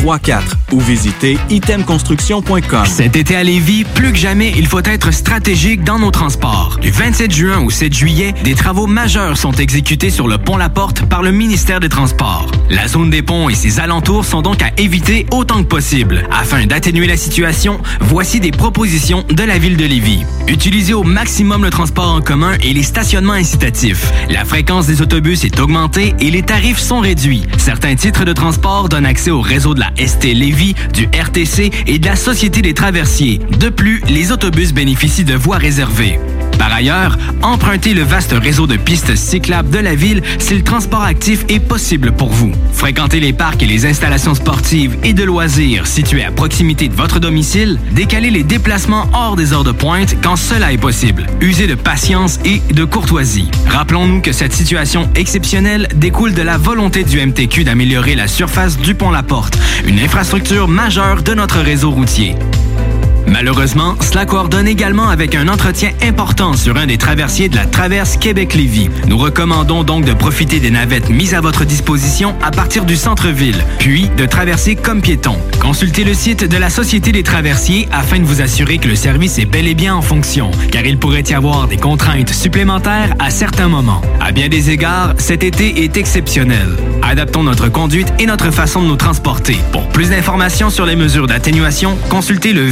834 ou visitez itemconstruction.com. Cet été à Lévis, plus que jamais, il faut être stratégique dans nos transports. Du 27 juin au 7 juillet, des travaux majeurs sont exécutés sur le pont La Porte par le ministère des Transports. La zone des ponts et ses alentours sont donc à éviter autant que possible. Afin d'atténuer la situation, voici des propositions de la ville de Lévis. Utilisez au maximum le transport en commun et les stationnements incitatifs. La fréquence des autobus est augmentée et les tarifs sont réduits. Certains titres de transport donnent accès au réseau de la ST du RTC et de la Société des traversiers. De plus, les autobus bénéficient de voies réservées. Par ailleurs, empruntez le vaste réseau de pistes cyclables de la ville si le transport actif est possible pour vous. Fréquentez les parcs et les installations sportives et de loisirs situés à proximité de votre domicile. Décalez les déplacements hors des heures de pointe quand cela est possible. Usez de patience et de courtoisie. Rappelons-nous que cette situation exceptionnelle découle de la volonté du MTQ d'améliorer la surface du pont La Porte, une infrastructure majeure de notre réseau routier. Malheureusement, cela coordonne également avec un entretien important sur un des traversiers de la traverse Québec-Lévis. Nous recommandons donc de profiter des navettes mises à votre disposition à partir du centre-ville, puis de traverser comme piéton. Consultez le site de la Société des traversiers afin de vous assurer que le service est bel et bien en fonction, car il pourrait y avoir des contraintes supplémentaires à certains moments. À bien des égards, cet été est exceptionnel. Adaptons notre conduite et notre façon de nous transporter. Pour plus d'informations sur les mesures d'atténuation, consultez le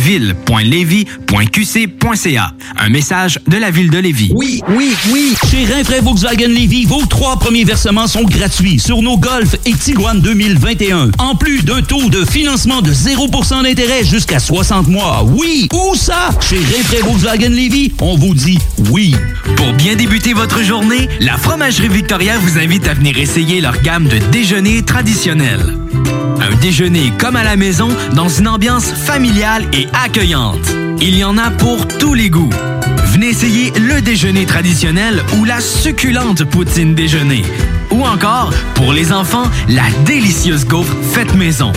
ville.levy.qc.ca. Un message de la ville de Lévis. Oui, oui, oui. Chez Rinfraie Volkswagen Lévis, vos trois premiers versements sont gratuits sur nos Golf et Tiguan 2021. En plus d'un taux de financement de 0% d'intérêt jusqu'à 60 mois. Oui, où ça? Chez Rinfraie Volkswagen Lévis, on vous dit oui. Pour bien débuter votre journée, la Fromagerie Victoria vous invite à venir essayer leur gamme de déjeuners traditionnels. Un déjeuner comme à la maison dans une ambiance familiale et accueillante. Il y en a pour tous les goûts. Venez essayer le déjeuner traditionnel ou la succulente poutine déjeuner. Ou encore, pour les enfants, la délicieuse gaufre faite maison.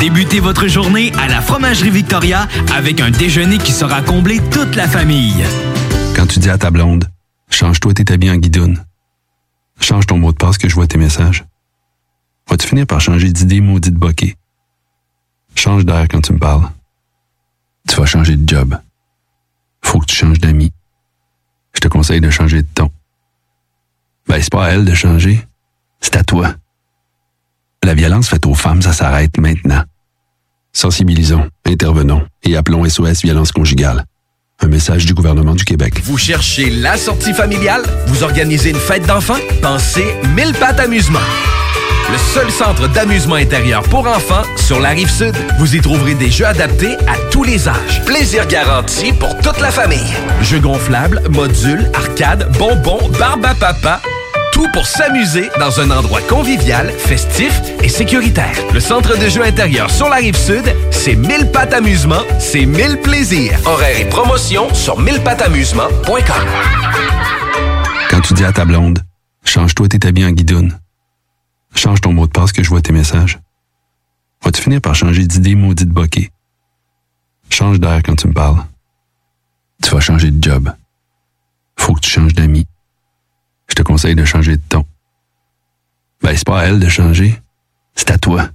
Débutez votre journée à la Fromagerie Victoria avec un déjeuner qui sera comblé toute la famille. Quand tu dis à ta blonde, change-toi tes habits en guidoune. Change ton mot de passe que je vois tes messages. Vas-tu finir par changer d'idée maudite bokeh? Change d'air quand tu me parles. Tu vas changer de job. Faut que tu changes d'amis. Je te conseille de changer de ton. Ben, c'est pas à elle de changer. C'est à toi. La violence faite aux femmes, ça s'arrête maintenant. Sensibilisons, intervenons et appelons SOS Violence Conjugale. Un message du gouvernement du Québec. Vous cherchez la sortie familiale? Vous organisez une fête d'enfants? Pensez Mille Pattes Amusement. Le seul centre d'amusement intérieur pour enfants sur la rive sud. Vous y trouverez des jeux adaptés à tous les âges. Plaisir garanti pour toute la famille. Jeux gonflables, modules, arcades, bonbons, barbe à papa. Tout pour s'amuser dans un endroit convivial, festif et sécuritaire. Le centre de jeux intérieur sur la rive sud, c'est 1000 pattes amusement, c'est 1000 plaisirs. Horaires et promotions sur 1000pattamusement.com. Quand tu dis à ta blonde, change-toi tes habits en guidoune. Change ton mot de passe que je vois tes messages. Vas-tu finir par changer d'idée maudite bokeh? Change d'air quand tu me parles. Tu vas changer de job. Faut que tu changes d'amis. Je te conseille de changer de ton. Ben, c'est pas à elle de changer. C'est à toi.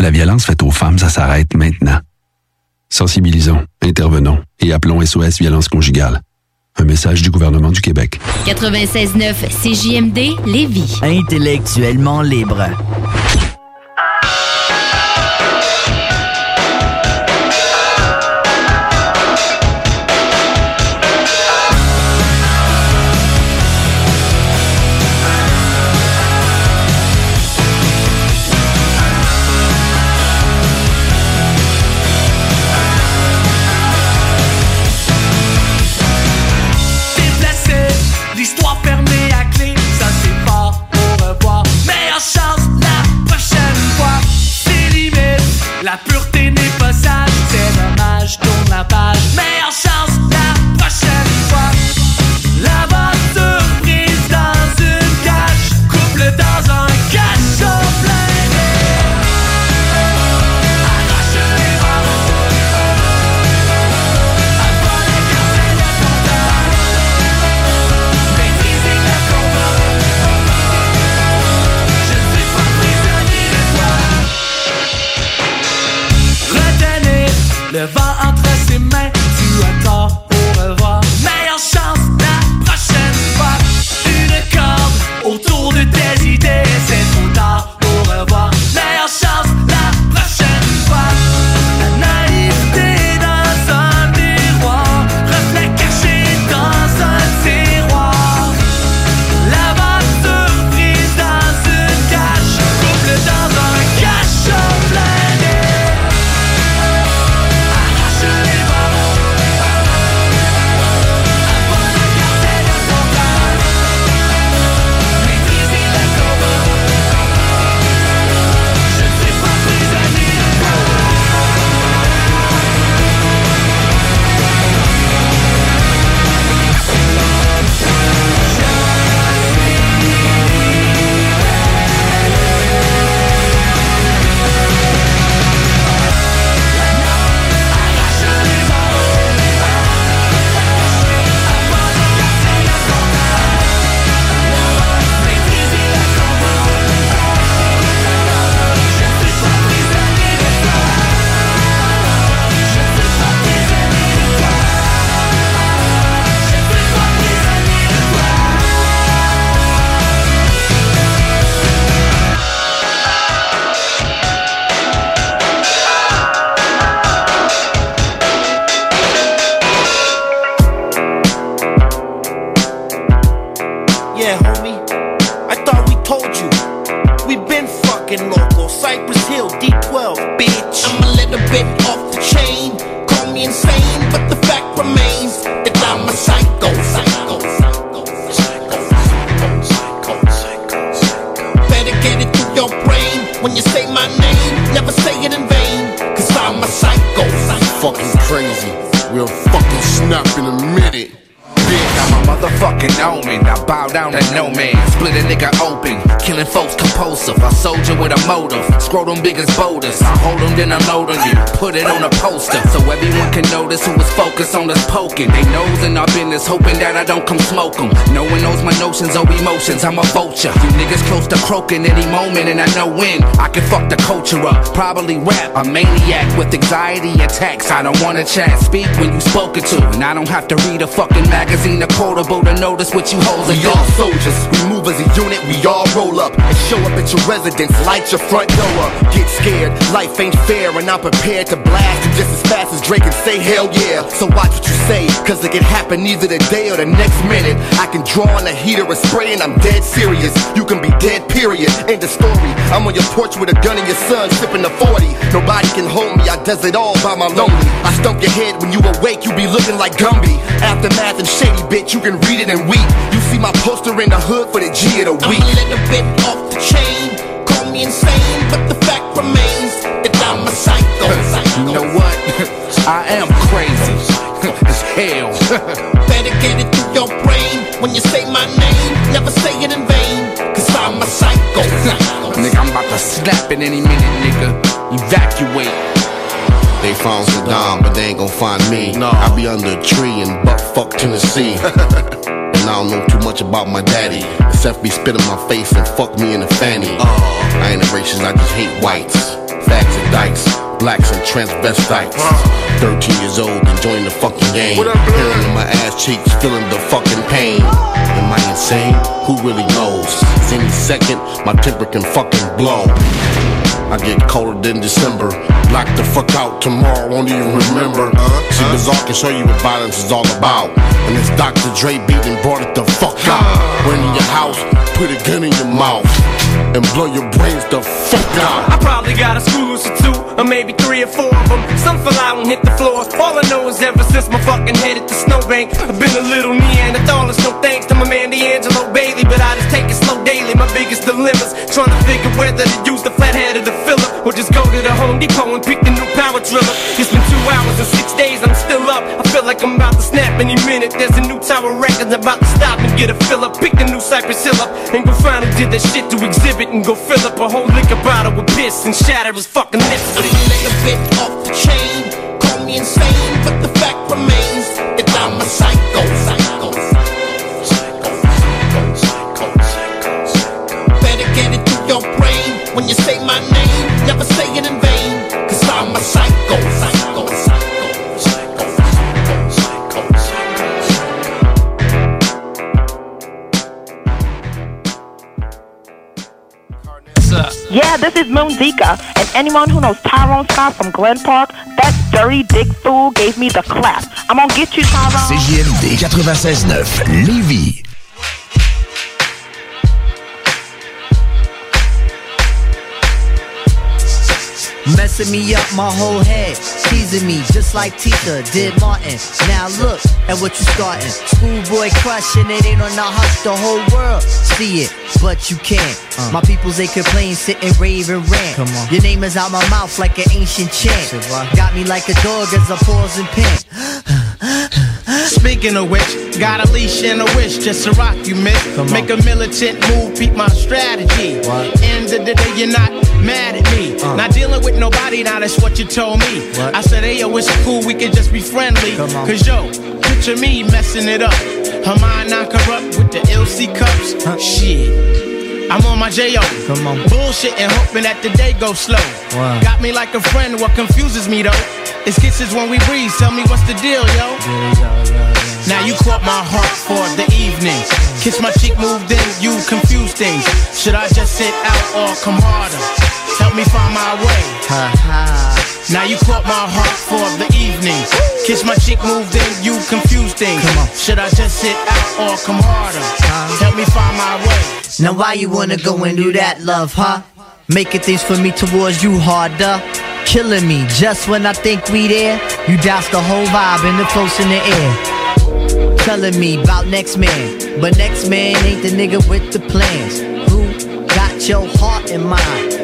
La violence faite aux femmes, ça s'arrête maintenant. Sensibilisons, intervenons et appelons SOS Violence Conjugale. Un message du gouvernement du Québec. 96.9 CJMD Lévis. Intellectuellement libre. Croaking any moment, and I know when. I can fuck the culture up. Probably rap. A maniac with anxiety attacks. I don't wanna chat. Speak when you spoken to. And I don't have to read a fucking magazine or quotable to notice what you hold We all soldiers, we move as a unit, we all roll up and show up at your residence, light your front door up. Get scared, life ain't fair, and I'm prepared to blast just as fast as Drake and say hell yeah. So watch what you say, cause it can happen either today or the next minute. I can draw on a heater or spray, and I'm dead serious. You can be dead, period. End of story. I'm on your porch with a gun and your son sipping a 40. Nobody can hold me, I does it all by my lonely. I stump your head when you awake, you be looking like Gumby. Aftermath and shady bitch, you can read it and weep. You see my poster in the hood for the G of the week. I'm a little bit off the chain. Call me insane, but the fact remains I'm a psycho. You know what? I am crazy. as hell. Better get it through your brain when you say my name. Never say it in vain, cause I'm a psycho. nigga, I'm about to snap in any minute, nigga. Evacuate. They found Saddam, but they ain't gon' find me. No. I be under a tree in buttfuck Tennessee. and I don't know too much about my daddy. Except be spit in my face and fuck me in the fanny. Uh. I ain't a racist, I just hate whites. Facts and dikes, blacks and transvestites. 13 years old, enjoying the fucking game. Hearing in my ass cheeks, feeling the fucking pain. Am I insane? Who really knows? Any second, my temper can fucking blow. I get colder than December. Black the fuck out tomorrow, won't even remember. Uh-huh. See, Bizarre can show you what violence is all about. And this Dr. Dre beat and brought it the fuck out. Uh-huh. Went in your house, put a gun in your mouth, and blow your brains the fuck out. I probably got a school or two, or maybe three or four of them. Some fell out and hit the floor. All I know is ever since my fucking head hit the snowbank, I've been a little Neanderthalist. No thanks to my man D'Angelo Bailey, but I just take it slow daily. My biggest dilemmas, trying to figure whether to use the flathead or the filler, or just go to the Home Depot and pick the new power driller. It's been two hours and six days, I'm still up. I feel like I'm about to snap any minute. There's a new Tower Records about to stop and get a fill up. Pick the new Cypress Hill up and go who did that shit to exhibit and go fill up a whole liquor bottle with piss and shatter his fucking lips. I'm a little bit off the chain. Call me insane, but the fact remains that I'm a psycho. when you say my name. Never say it in vain, cause I'm a psycho. psycho, psycho, psycho. Yeah, this is Moon Zika, and anyone who knows Tyrone Scott from Glen Park, that dirty dick fool gave me the clap. I'm gonna get you, Tyrone. CJMD 96.9, Lévis. Messing me up my whole head, teasing me just like Tita did Martin. Now look at what you starting. Schoolboy crushing it ain't on the hush, the whole world see it, but you can't. My peoples they complain, sit and rave and rant. Come on. Your name is out my mouth like an ancient chant. Got me like a dog as I pause and pant. Speaking of which, got a leash and a wish just to rock you, miss. Make a militant move, beat my strategy. End of the day, you're not mad at me. Not dealing with nobody, now that's what you told me. I said, hey, yo, it's cool, we can just be friendly. Cause yo, picture me messing it up. Her mind not corrupt with the LC cups. Shit. I'm on my J.O. Come on. Bullshit and hoping that the day goes slow. Wow. Got me like a friend, what confuses me though? Is kisses when we breathe, tell me what's the deal, yo? Now you caught my heart for the evening. Kiss my cheek, move then you confuse things. Should I just sit out or come harder? Help me find my way. Now you caught my heart for the evening. Kiss my cheek, move then you confuse things. Should I just sit out or come harder? Help me find my way. Now why you wanna go and do that, love, huh? Making things for me towards you harder. Killing me just when I think we there. You douse the whole vibe and the close in the air. Telling me about next man, but next man ain't the nigga with the plans. Who got your heart in mind?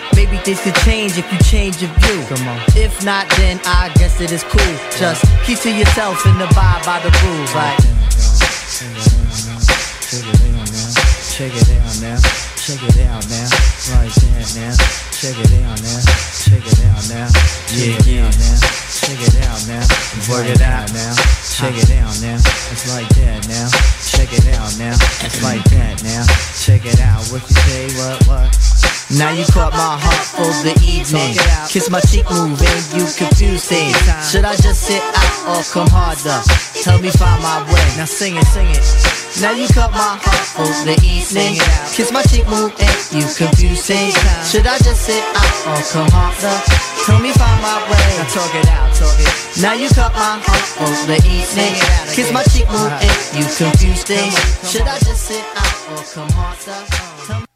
Maybe things could change if you change your view. Come on. If not, then I guess it is cool. Just keep to yourself and abide by the rules. Like, Check it out now. Check it out now. Right there now. Check it out now. Check it out now. Yeah, yeah. Now. Check it out now. Work it out now. Check it out now. It's like that now. Check it out now. It's like that now. Check it out. What you say? What? What? Now you caught my heart for the evening. Kiss my cheek, move and you confuse things. Should I just sit out or come harder? Help me find my way. Now sing it, sing it. Now you cut my heart for the evening. Kiss my cheek, move and you confuse things. Should I just sit out or come harder? Help me find my way. Now talk it out, talk it. Now you cut my heart for the evening. Kiss my cheek, move and you confuse things. Should I just sit out or come harder?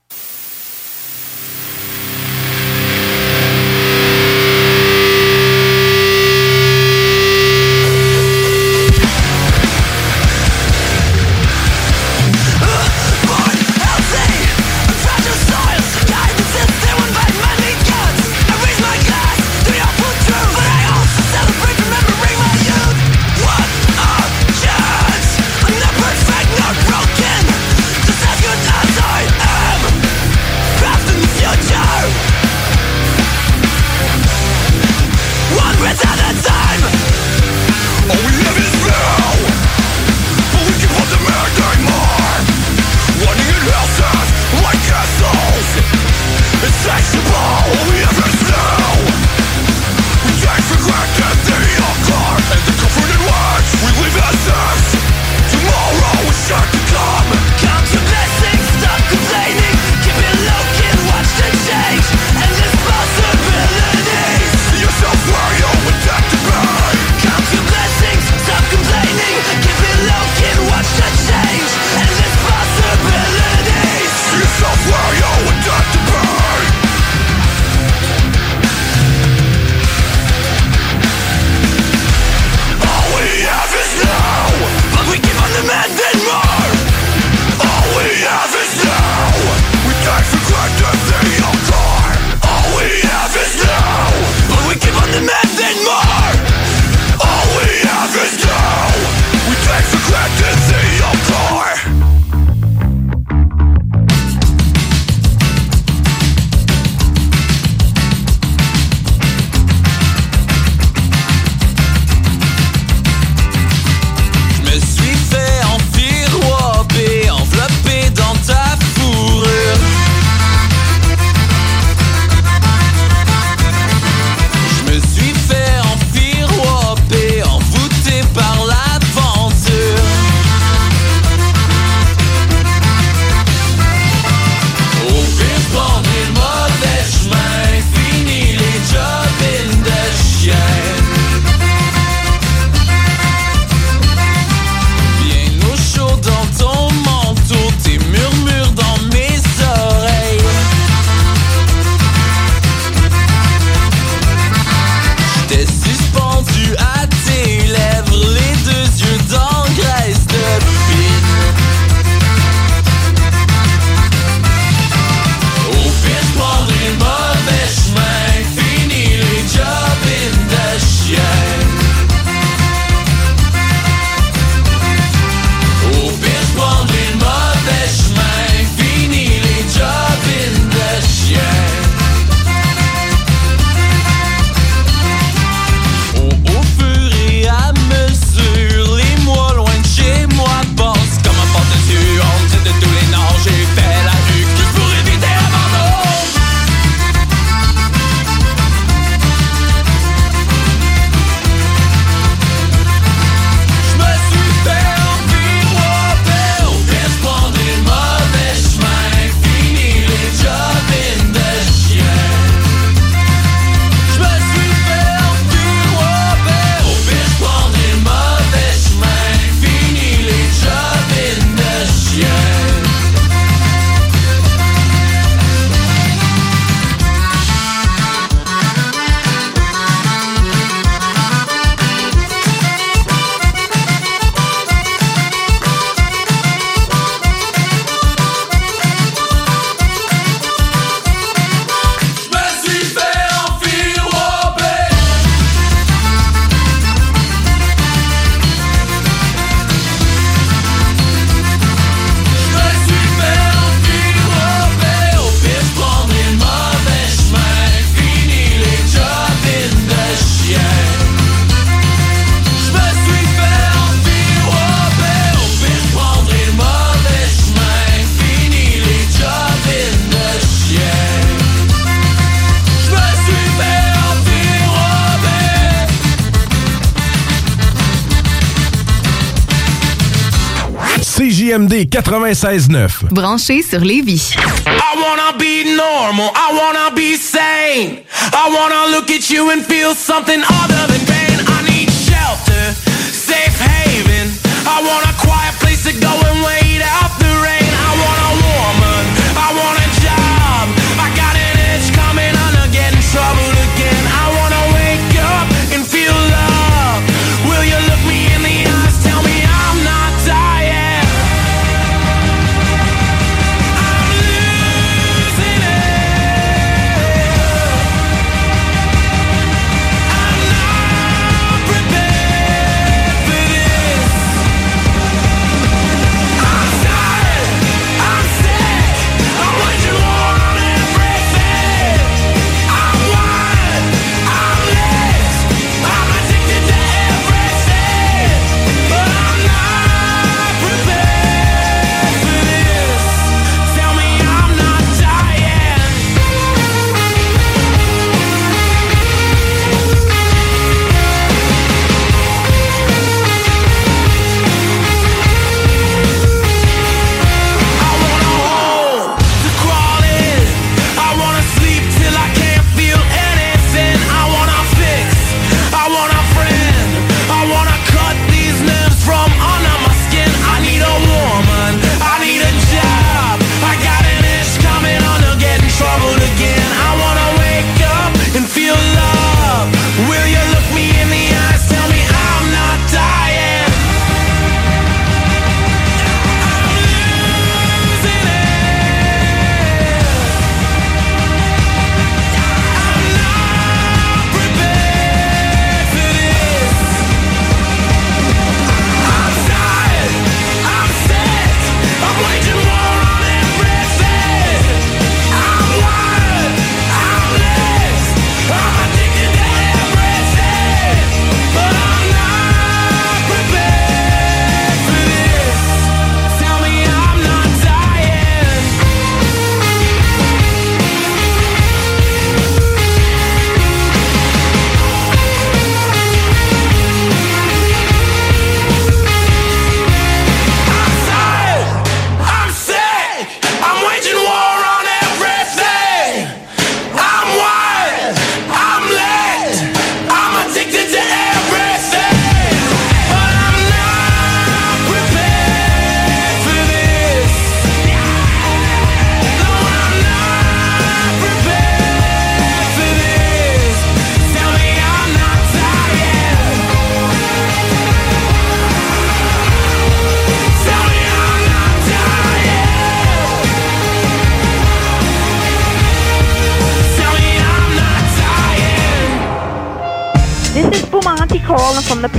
96.9. Branché sur Lévis. I wanna be normal, I wanna be sane. I wanna look at you and feel something other than pain.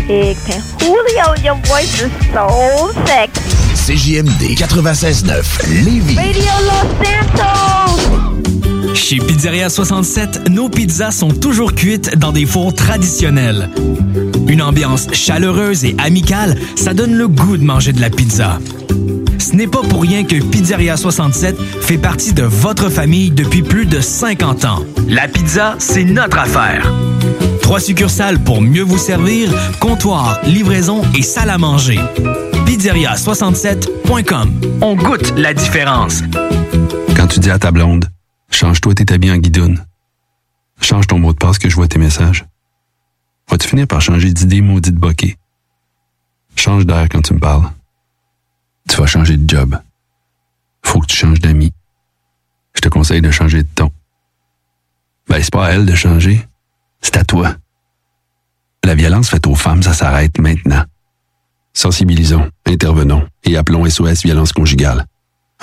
Pig pen. Julio, your voice is so sexy. CJMD 96.9 Lévis. Radio Los Santos. Chez Pizzeria 67, nos pizzas sont toujours cuites dans des fours traditionnels. Une ambiance chaleureuse et amicale, ça donne le goût de manger de la pizza. Ce n'est pas pour rien que Pizzeria 67 fait partie de votre famille depuis plus de 50 ans. La pizza, c'est notre affaire. Trois succursales pour mieux vous servir, comptoir, livraison et salle à manger. Pizzeria67.com. On goûte la différence. Quand tu dis à ta blonde, change-toi tes habits en guidoune. Change ton mot de passe que je vois tes messages. Vas-tu finir par changer d'idée maudite bokeh? Change d'air quand tu me parles. Tu vas changer de job. Faut que tu changes d'amis. Je te conseille de changer de ton. Ben, c'est pas à elle de changer. C'est à toi. La violence faite aux femmes, ça s'arrête maintenant. Sensibilisons, intervenons et appelons SOS Violence Conjugale.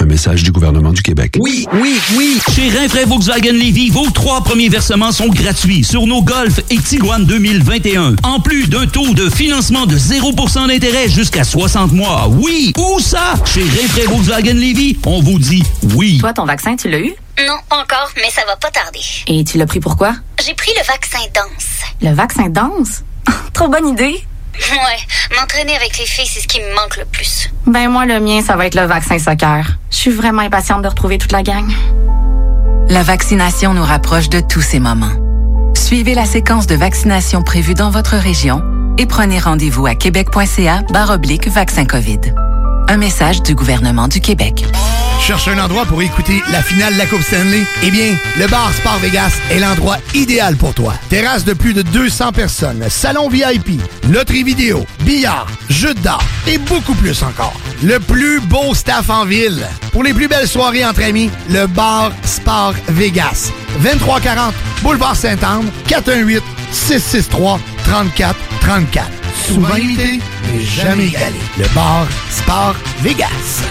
Un message du gouvernement du Québec. Oui, oui, oui. Chez Rinfraie Volkswagen Lévy, vos trois premiers versements sont gratuits sur nos Golf et Tiguan 2021. En plus d'un taux de financement de 0% d'intérêt jusqu'à 60 mois. Oui, où ça? Chez Rinfraie Volkswagen Lévy, on vous dit oui. Toi, ton vaccin, tu l'as eu? Non, encore, mais ça va pas tarder. Et tu l'as pris pourquoi? J'ai pris le vaccin danse. Le vaccin danse? Trop bonne idée! Ouais, m'entraîner avec les filles, c'est ce qui me manque le plus. Ben moi, le mien, ça va être le vaccin soccer. Je suis vraiment impatiente de retrouver toute la gang. La vaccination nous rapproche de tous ces moments. Suivez la séquence de vaccination prévue dans votre région et prenez rendez-vous à québec.ca oblique vaccin COVID. Un message du gouvernement du Québec. Cherche un endroit pour écouter la finale de la Coupe Stanley? Eh bien, le bar Sport Vegas est l'endroit idéal pour toi. Terrasse de plus de 200 personnes, salon VIP, loterie vidéo, billard, jeux d'art et beaucoup plus encore. Le plus beau staff en ville. Pour les plus belles soirées entre amis, le bar Sport Vegas. 2340 Boulevard Saint-Anne, 418 663 34 34. Souvent imité, mais jamais égalé. Le bar Sport Vegas.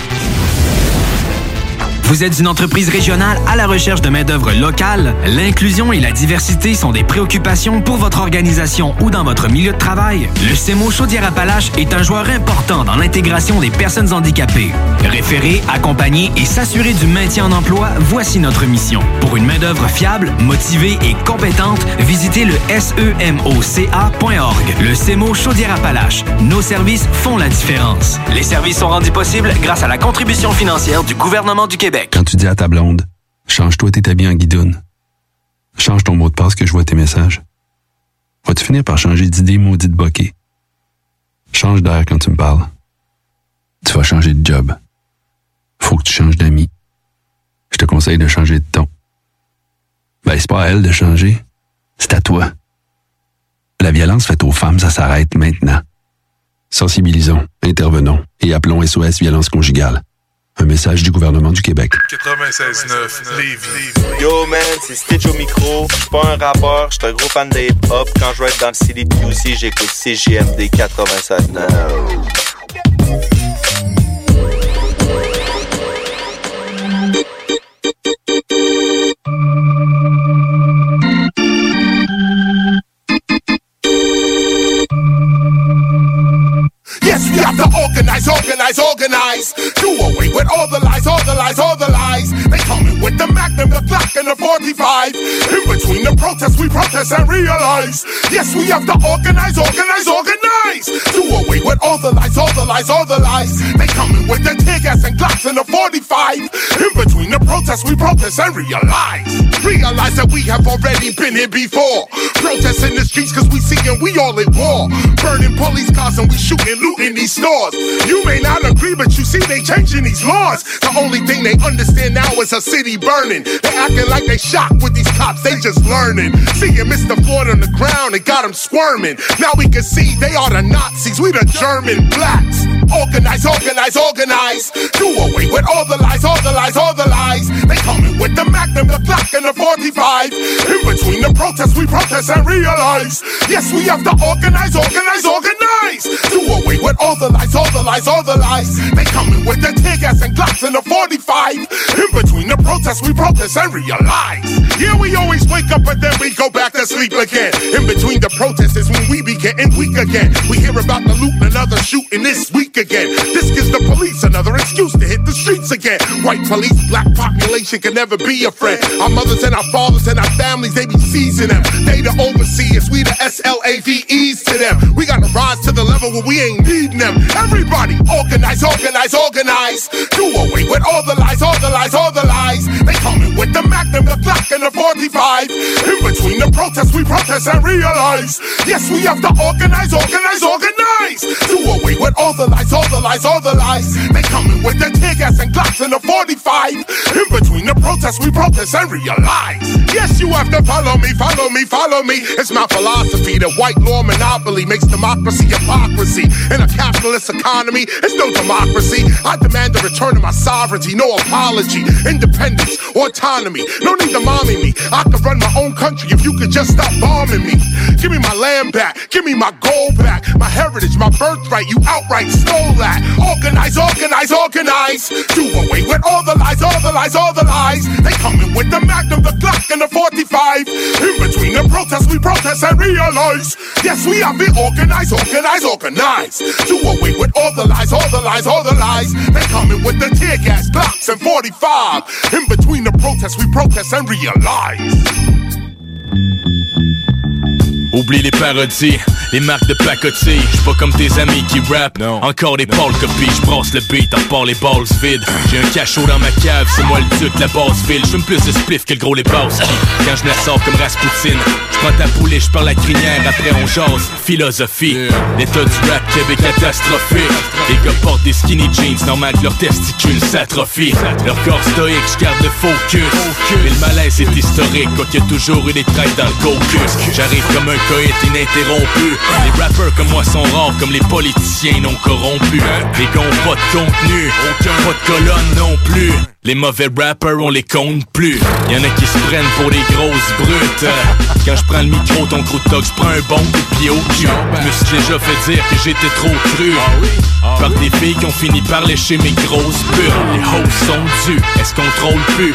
Vous êtes une entreprise régionale à la recherche de main-d'œuvre locale? L'inclusion et la diversité sont des préoccupations pour votre organisation ou dans votre milieu de travail? Le CEMO Chaudière-Appalaches est un joueur important dans l'intégration des personnes handicapées. Référer, accompagner et s'assurer du maintien en emploi, voici notre mission. Pour une main-d'œuvre fiable, motivée et compétente, visitez le semoca.org. Le CEMO Chaudière-Appalaches. Nos services font la différence. Les services sont rendus possibles grâce à la contribution financière du gouvernement du Québec. Quand tu dis à ta blonde, change-toi tes habits en guidoune. Change ton mot de passe que je vois tes messages. Vas-tu finir par changer d'idée maudite bokeh? Change d'air quand tu me parles. Tu vas changer de job. Faut que tu changes d'amis. Je te conseille de changer de ton. Ben, c'est pas à elle de changer. C'est à toi. La violence faite aux femmes, ça s'arrête maintenant. Sensibilisons, intervenons et appelons SOS Violence Conjugale. Un message du gouvernement du Québec. 96.9 Lévis. Yo man, c'est Stitch au micro. Je suis pas un rappeur, je suis un gros fan de hip-hop. Quand je vais être dans le CDQC, j'écoute CGMD 96.9. We have to organize, organize, organize. Do away with all the lies, all the lies, all the lies. They coming with the Magnum, the Glock, and the 45. In between the protests, we protest and realize. Yes, we have to organize, organize, organize. Do away with all the lies, all the lies, all the lies. They coming with the tear gas and Glocks and the 45. In between the protests, we protest and realize. Realize that we have already been here before. Protests in the streets cause we seeing we all at war. Burning police cars and we shooting, looting these stores. You may not agree, but you see they changing these laws. The only thing they understand now is a city burning. They acting like they shocked with these cops, they just learning. Seeing Mr. Floyd on the ground, it got him squirming. Now we can see they are the Nazis, we the German blacks. Organize, organize, organize. Do away with all the lies, all the lies, all the lies. They coming with the Magnum, the Glock, and the 45. In between the protests, we protest and realize. Yes, we have to organize, organize, organize. Do away with all the lies, all the lies, all the lies. They coming with the tear gas and Glocks and the 45. In between the protests, we protest and realize. Yeah, we always wake up, but then we go back to sleep again. In between the protests is when we be getting weak again. We hear about the loot and another shooting this week again. This gives the police another excuse to hit the streets again. White police, black population can never be a friend. Our mothers and our fathers and our families, they be seizing them. They the overseers, we the SLAVEs to them. We gotta rise to the level where we ain't needing them. Everybody, organize, organize, organize. Do away with all the lies, all the lies, all the lies. They coming with the Magnum, the Glock, and the 45. In between the protests, we protest and realize. Yes, we have to organize, organize, organize. Do away with all the lies, all the lies, all the lies. They coming with their tear gas and Glocks and the 45. In between the protests, we protest and realize. Yes, you have to follow me, follow me, follow me. It's my philosophy that white law monopoly makes democracy hypocrisy. In a capitalist economy, it's no democracy. I demand the return of my sovereignty, no apology, independence, autonomy. No need to mommy me. I could run my own country if you could just stop bombing me. Give me my land back, give me my gold back, my heritage, my birthright. You outright Organize, organize, organize. Do away with all the lies, all the lies, all the lies. They coming with the Magnum, the Glock, and the 45. In between the protests, we protest and realize. Yes, we have been organized, organized, organized. Do away with all the lies, all the lies, all the lies. They coming with the tear gas, Glocks, and 45. In between the protests, we protest and realize. Oublie les parodies, les marques de pacotille. J'suis pas comme tes amis qui rappent. Encore des pâles copies, j'brasse le beat, en part les balls vides. J'ai un cachot dans ma cave, c'est moi le duc, la basse ville. J'fume plus de spliff que le gros les basses. Quand je me ressors comme Rasputin, j'prends ta poulet, j'parle la crinière, après on jase. Philosophie, l'état du rap Québec catastrophique. Les gars portent des skinny jeans, normal que leurs testicules s'atrophient. Leur corps stoïque, j'garde le focus. Mais le malaise est historique, quoi qu'il y a toujours eu des traits dans le caucus. J'arrive comme un coït ininterrompu. Les rappers comme moi sont rares, comme les politiciens non corrompus. Les ont pas de contenu, aucun pas de colonne non plus. Les mauvais rappers, on les compte plus. Y'en a qui se prennent pour des grosses brutes. Quand je prends le micro, ton croûte je prends un bon coup de pied au cul. Je me suis déjà fait dire que j'étais trop cru. Par des filles qui ont fini par lécher mes grosses pures. Les hosts sont dus, elles se contrôlent plus?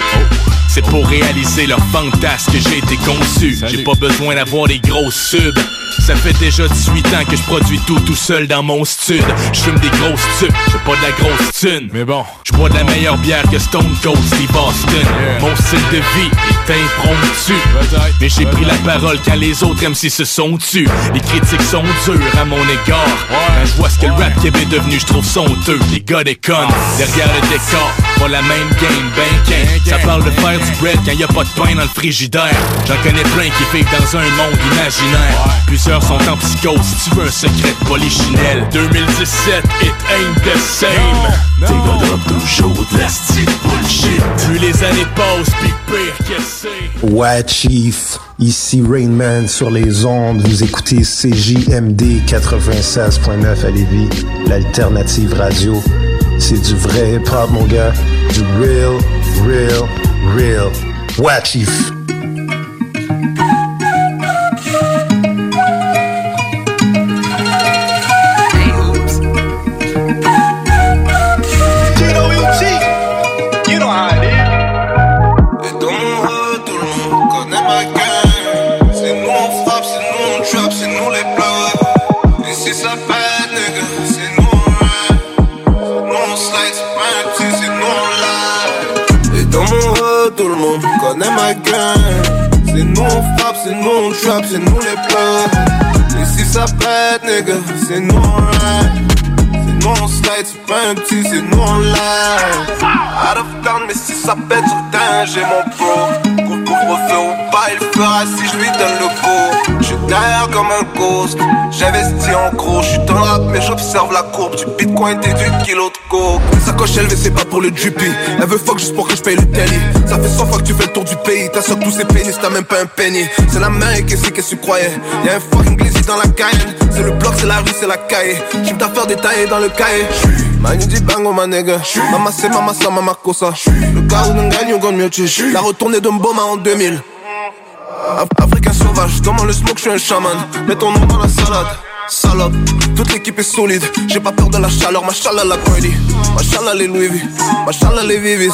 C'est pour réaliser leur fantasme que j'ai été conçu. J'ai pas besoin d'avoir des grosses subs. Ça fait déjà 18 ans que je produis tout tout seul dans mon stud. Je fume des grosses tubes, j'ai pas de la grosse thune. Mais bon, je bois de la meilleure bière que Stone Cold Steve Austin. Mon style de vie est impromptu. Mais j'ai pris la parole quand les autres MC se sont tus. Les critiques sont dures à mon égard. Quand je vois ce que le rap Québec est devenu, je trouve somptueux. Les gars des connes, derrière le décor. Pas la même game, ben qu'un. Ça parle de faire du bread quand y a pas de pain dans le frigidaire. J'en connais plein qui vivent dans un monde imaginaire. Plusieurs sont en psychose, si tu veux un secret de polichinelle. 2017, it ain't the same. T'es gars toujours de la style bullshit. Chief. Ici Rainman sur les ondes. Vous écoutez CJMD 96.9 à Lévis, l'alternative radio. C'est du vrai hip-hop, mon gars. Du real, real, real. Ouais, Chief. On frappe, c'est nous on trap, c'est nous les blocs. Et si ça pète, nigga, c'est nous on rap. C'est nous on slide, c'est pas un petit, c'est nous on live. Out of town, mais si ça pète terrain, j'ai mon pro. Couvre, couvre-feu ou pas, il fera si je lui donne le go. Comme un ghost. J'investis en gros, je suis dans rap, mais j'observe la courbe du bitcoin et du kilo de coke. Sa coche élevée, c'est pas pour le dupi. Elle veut fuck juste pour que je paye le télé. Ça fait 100 fois que tu fais le tour du pays. T'as tous ces pénis, t'as même pas un penny. C'est la main et qu'est-ce que tu croyais? Y'a un fucking glizzy dans la Cayenne. C'est le bloc, c'est la rue, c'est la cahier. J'ai d'affaires détaillées dans le cahier. Manu dit bango, ma nigga. Mama c'est mama ça, mama cosa. Le gars où nous gagne, on gagne mieux. La retournée de Mboma en 2000. Af- Africain sauvage, comment le smoke, je suis un chaman. Mets ton nom dans la salade. Salope, toute l'équipe est solide. J'ai pas peur de la chaleur, machallah la Brady. Machallah les Louis V, machallah les Vivis.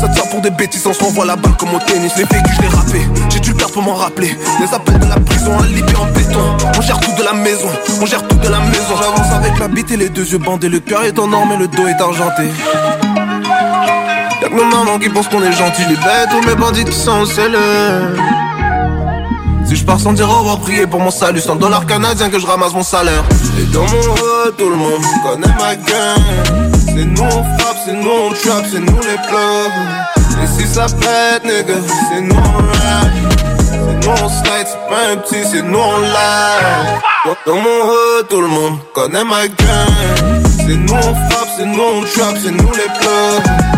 Ça tient pour des bêtises, on se renvoie la balle comme au tennis. Les véhicules, je l'ai rappé, j'ai dû le pour m'en rappeler. Les appels de la prison, un lit en béton. On gère tout de la maison, on gère tout de la maison. J'avance avec la bite et les deux yeux bandés. Le cœur est en or, mais le dos est argenté. Y'a que nos mamans qui pensent qu'on est gentil. Les bêtes ou mes bandits qui sont scellés. Si je pars sans dire au revoir, prier pour mon salut. 100 dollars canadiens que je ramasse mon salaire. Et dans mon hood, tout le monde connaît ma gang. C'est nous on frappe, c'est nous on trap, c'est nous les plugs. Et si ça pète, nigga, c'est nous on. C'est nous on slide, c'est pas un petit, c'est nous on live. Dans dans mon hood, tout le monde connaît ma gang. C'est nous on frappe, c'est nous on trap, c'est nous les plugs.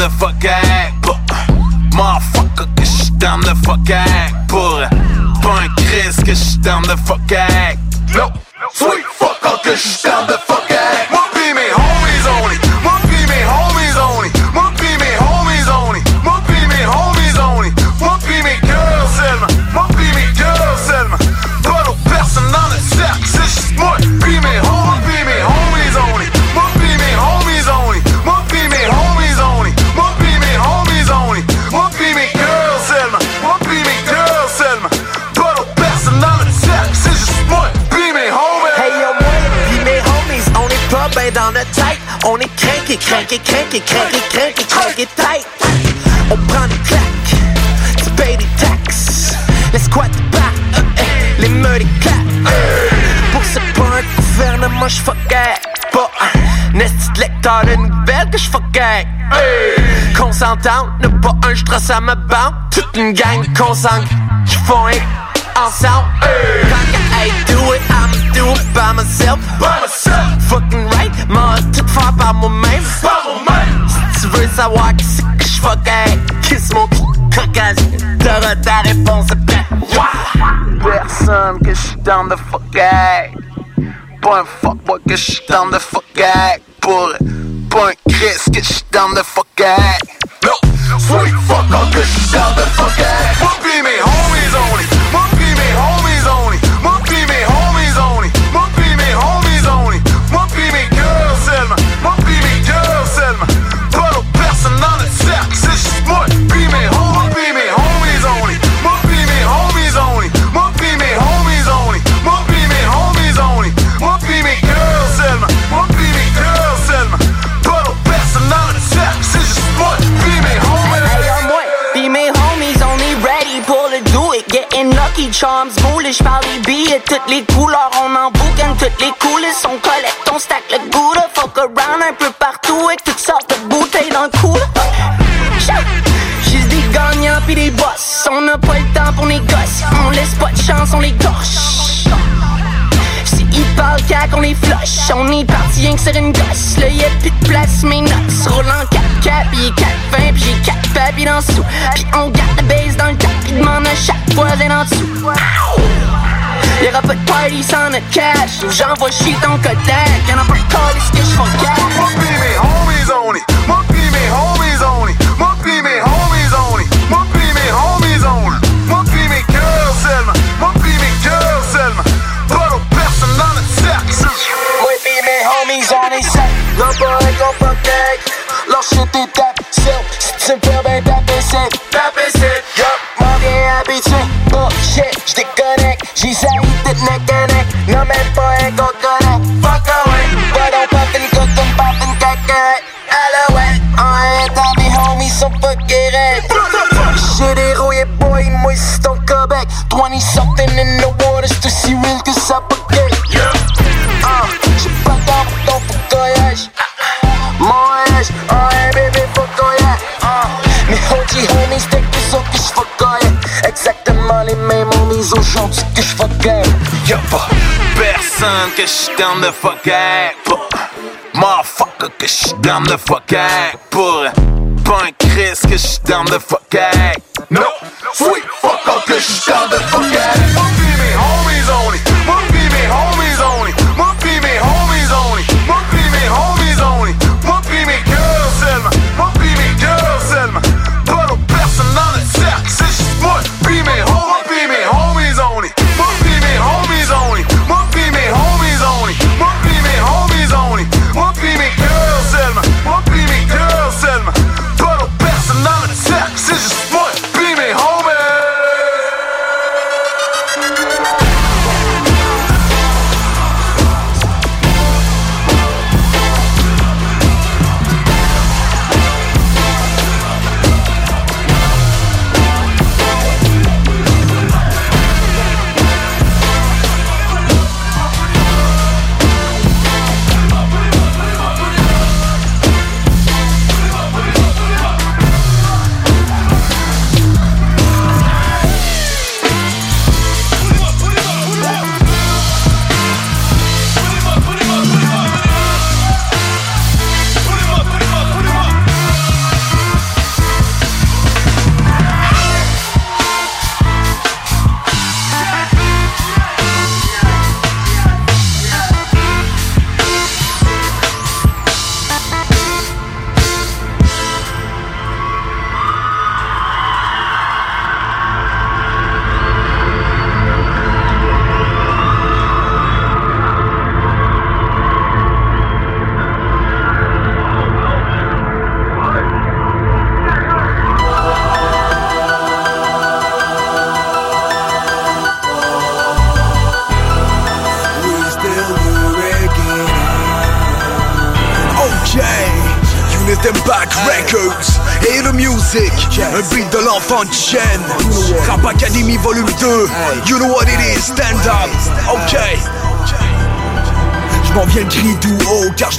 the fuck act. Motherfucker, que j'suis down the fuck act. Pour pas Chris, que down the fuck act. Est craqué, craqué, craqué, craqué, craqué, craqué tight. On prend des claques, tu payes des taxes. Les squats back, euh, euh, les meurs des claques. euh. Pour ce pas un gouvernement, j'fuckais pas un de lecteur de nouvelles que j'fuckais. Qu'on s'entende, ne pas un j'trace à ma bande. Toute une gang consangue, j'font un ensemble. Quand I do it, I'ma do it by myself. By myself. Fucking right, m'a tout faire par moi-même. Par moi-même. Si tu veux savoir qui c'est que j'fuckais, kiss mon cul, cocasse. T'auras ta réponse après. Personne que j'suis down the fuck act. Pas un fuckboy que j'suis down the fuck act. Pour pas un Chris que j'suis down the fuck act. No, sweet fucker que j'suis down the fuck act. Toutes les couleurs, on en boucan, toutes les coulisses. On collecte, on stack le goût de fuck around un peu partout avec toutes sortes de bouteilles dans le cou. Juste des gagnants pis des boss. On n'a pas le temps pour les gosses. On laisse pas de chance, on les torche. Si ils parlent cac, on les flush. On est parti rien que sur une gosse. Là y'a plus de place, mes notes roulent en 4 pis 4 20 pis j'ai 4 papiers dans le sous. Pis on garde la base dans le cap, pis demande à chaque voisin en dessous. Y'aura pas de party sans notre cash. Ou j'envoie chier ton Kodak. Y'en a pas de call, est-ce que j'fais cash? Moi pis mes homies on it. Moi pis mes homies on it. Moi pis mes homies on it. Moi pis mes homies on it. Moi pis mes girls seulement. Moi pis mes girls seulement. Pas d'autres personnes dans le cercle. c'est- Moi pis mes homies on est sec. Non pas un gros fuck Lâche tes tapes, si tu me fais ben taper c'est Taper c'est que the fuck act. Pas Motherfucker que down the fuck. Pour un Chris que j'suis down the fuck act. No, sweet fucker que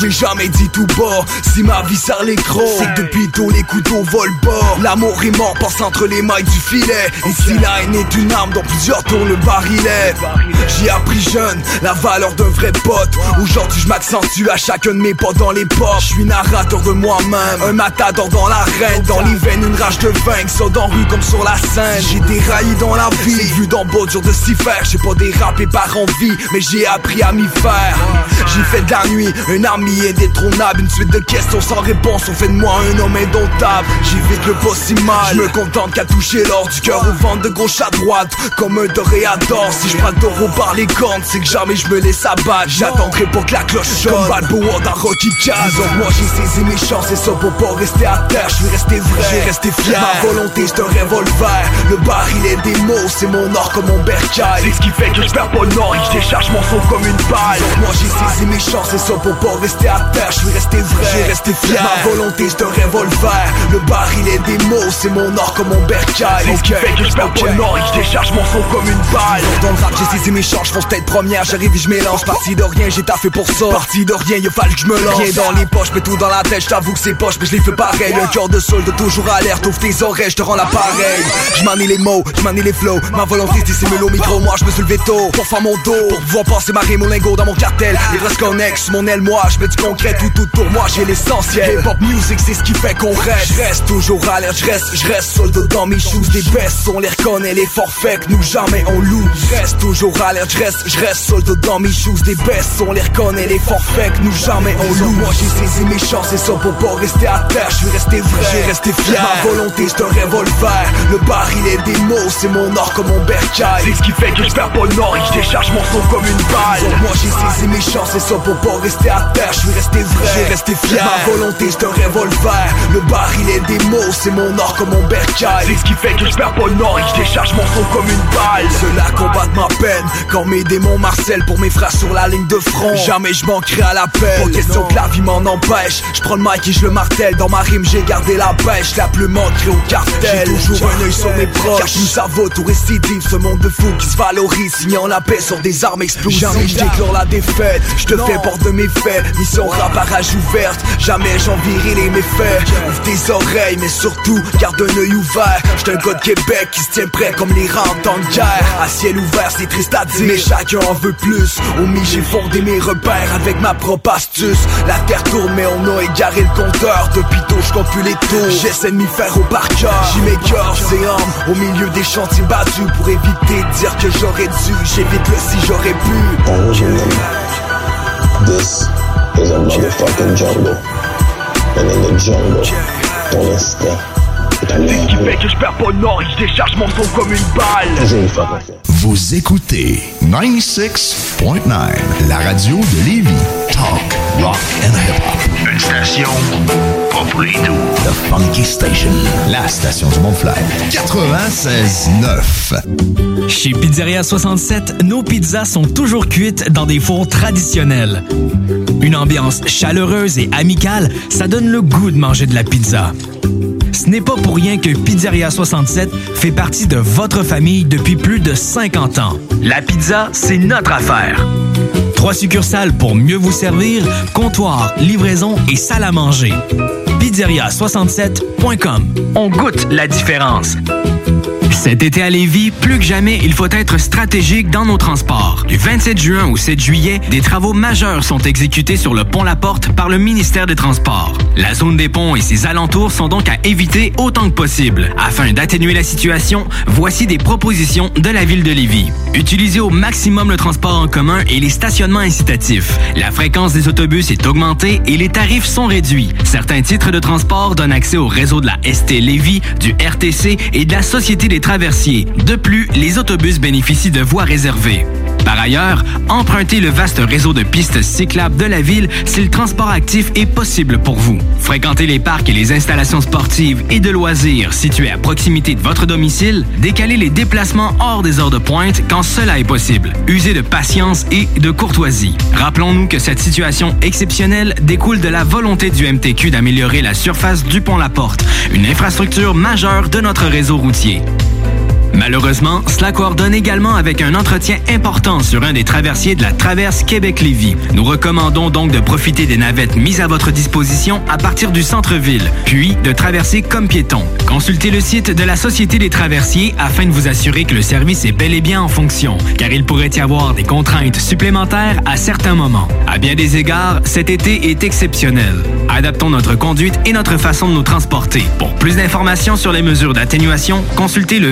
je l'ai jamais dit tout bas. Si ma vie sert crocs C'est que depuis tôt les couteaux volent bas L'amour est mort passe entre les mailles du filet. Et si la haine est une arme dans plusieurs tours le barillet. J'ai appris jeune la valeur d'un vrai pote. Aujourd'hui je m'accentue à chacun de mes potes dans les portes. Je suis narrateur de moi-même. Un matador dans l'arène. Dans les veines une rage de vaincre. Saut dans rue comme sur la scène. J'ai déraillé dans la vie. Vu dans beau dur de s'y faire. J'ai pas dérapé par envie Mais j'ai appris à m'y faire. J'ai fait de la nuit un army indétrônable Une suite de questions sans réponse. On fait de moi un homme indomptable. J'ai vite le pas si mal. Je me contente qu'à toucher l'or du cœur au ventre de gauche à droite Comme un toréador Si je prends taureau par les cornes C'est que jamais je me laisse abattre. J'attendrai pour que la cloche sonne. Comme Balboa dans Rocky Jazz Donc moi j'ai saisi mes chances C'est ça pour pas rester à terre Je suis resté vrai, j'ai resté fier. Ma volonté c'est un revolver. Le baril est des mots C'est mon or comme mon bercail. C'est ce qui fait que je perds pas le nord Et que je décharge mon son comme une balle. Donc moi j'ai saisi mes chances C'est ça pour pas rester à terre Je suis resté vrai, j'ai resté fier. Ma volonté c'est un revolver. Le baril est des mots C'est mon or comme mon bercail. C'est ce qui fait que je perds le nord Et que je décharge mon son comme une balle. Dans le rap j'ai saisi mes chances Je fonce tête première J'arrive et je mélange. Parti de rien j'ai taffé pour ça. Parti de rien il fallu que je me lance. Rien dans les poches mais tout dans la tête J't'avoue que c'est poche mais je les fais pareil. Un cœur de solde toujours alerte Ouvre tes oreilles je te rends l'appareil. Je manie les mots, je manie les flows. Ma volonté c'est dissimuler au micro Moi je me suis levé tôt Pour faire mon dos. Pour pouvoir passer ma rime au lingot dans mon cartel. Les restes connexes mon aile moi Je du concret tout autour moi j'ai l'essentiel. Hip hop music c'est ce qui fait qu'on reste. Je reste toujours alerte Je reste, je reste solde dans mes shoes. Des bestes on les reconnaît les forfaits que nous jamais on loue. Je reste toujours alerte Je reste, je reste solde dans mes shoes. Des bestes on les reconnaît les forfaits que nous jamais on loue. Moi j'ai saisi mes chances C'est ça pour pas rester à terre. Je suis resté vrai, j'ai resté fier. Ma volonté c'est un revolver. Le baril est des mots C'est mon or comme mon bercail. C'est ce qui fait que je perds pas le nord Et que je décharge mon son comme une balle. Moi j'ai saisi mes chances C'est ça pour pas rester à terre suis resté vrai, j'ai resté fier. Ma volonté c'est un revolver. Le baril est des mots C'est mon or comme mon bercail. C'est ce qui fait que je perds pas le nord Et que je décharge mon son comme une balle. Cela combattent ma peine. Quand mes démons marcellent Pour mes frères sur la ligne de front. Jamais je manquerai à l'appel Pas question que la vie m'en empêche. Je prends le mic et je le martèle. Dans ma rime j'ai gardé la pêche. La plume ancrée au cartel. J'ai toujours un œil sur mes proches. Nous cerveau tout récidive. Ce monde de fou qui se valorise. Signant la paix sur des armes explosives. Jamais je déclore la défaite. Je te fais porte de mes faits Mission rap à rage ouverte. Jamais j'envierai les méfaits. Ouvre tes oreilles mais surtout garde un œil ouvert. J'suis un gars de Québec qui se tient prêt comme les rangs en temps de guerre. À ciel ouvert c'est triste à dire. Mais chacun en veut plus. Au mi j'ai fondé mes repères avec ma propre astuce. La terre tourne mais on a égaré le compteur. Depuis tôt je compte plus les tours. J'essaie de m'y faire au par cœur. J'y m'écœure c'est homme Au milieu des chantiers battus Pour éviter de dire que j'aurais dû. J'évite le si j'aurais pu. This is a motherfucking jungle. And in the jungle, ton instinct C'est ce qui fait que je perds pas le nord je décharge mon son comme une balle. Vous écoutez 96.9, la radio de Lévis. Talk, rock and hip-hop. Une station pas pour les doux. The Funky Station, la station du Mont-Fly. 96.9. Chez Pizzeria 67, nos pizzas sont toujours cuites dans des fours traditionnels. Une ambiance chaleureuse et amicale, ça donne le goût de manger de la pizza. Ce n'est pas pour rien que Pizzeria 67 fait partie de votre famille depuis plus de 50 ans. La pizza, c'est notre affaire. Trois succursales pour mieux vous servir, comptoir, livraison et salle à manger. Pizzeria67.com. On goûte la différence. Cet été à Lévis, plus que jamais, il faut être stratégique dans nos transports. Du 27 juin au 7 juillet, des travaux majeurs sont exécutés sur le pont La Porte par le ministère des Transports. La zone des ponts et ses alentours sont donc à éviter autant que possible. Afin d'atténuer la situation, voici des propositions de la ville de Lévis. Utilisez au maximum le transport en commun et les stationnements incitatifs. La fréquence des autobus est augmentée et les tarifs sont réduits. Certains titres de transport donnent accès au réseau de la ST Lévis, du RTC et de la Société des traversiers. De plus, les autobus bénéficient de voies réservées. Par ailleurs, empruntez le vaste réseau de pistes cyclables de la ville si le transport actif est possible pour vous. Fréquentez les parcs et les installations sportives et de loisirs situés à proximité de votre domicile. Décalez les déplacements hors des heures de pointe quand cela est possible. Usez de patience et de courtoisie. Rappelons-nous que cette situation exceptionnelle découle de la volonté du MTQ d'améliorer la surface du pont La Porte, une infrastructure majeure de notre réseau routier. Malheureusement, cela coordonne également avec un entretien important sur un des traversiers de la traverse Québec-Lévis. Nous recommandons donc de profiter des navettes mises à votre disposition à partir du centre-ville, puis de traverser comme piéton. Consultez le site de la Société des traversiers afin de vous assurer que le service est bel et bien en fonction, car il pourrait y avoir des contraintes supplémentaires à certains moments. À bien des égards, cet été est exceptionnel. Adaptons notre conduite et notre façon de nous transporter. Pour plus d'informations sur les mesures d'atténuation, consultez le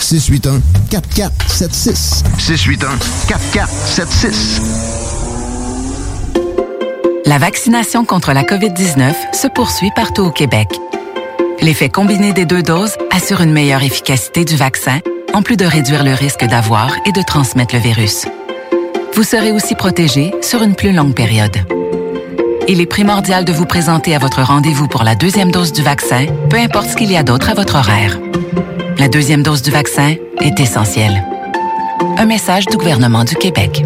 681 4476. 681 4476. La vaccination contre la COVID-19 se poursuit partout au Québec. L'effet combiné des deux doses assure une meilleure efficacité du vaccin, en plus de réduire le risque d'avoir et de transmettre le virus. Vous serez aussi protégé sur une plus longue période. Il est primordial de vous présenter à votre rendez-vous pour la deuxième dose du vaccin, peu importe ce qu'il y a d'autre à votre horaire. La deuxième dose du vaccin est essentielle. Un message du gouvernement du Québec.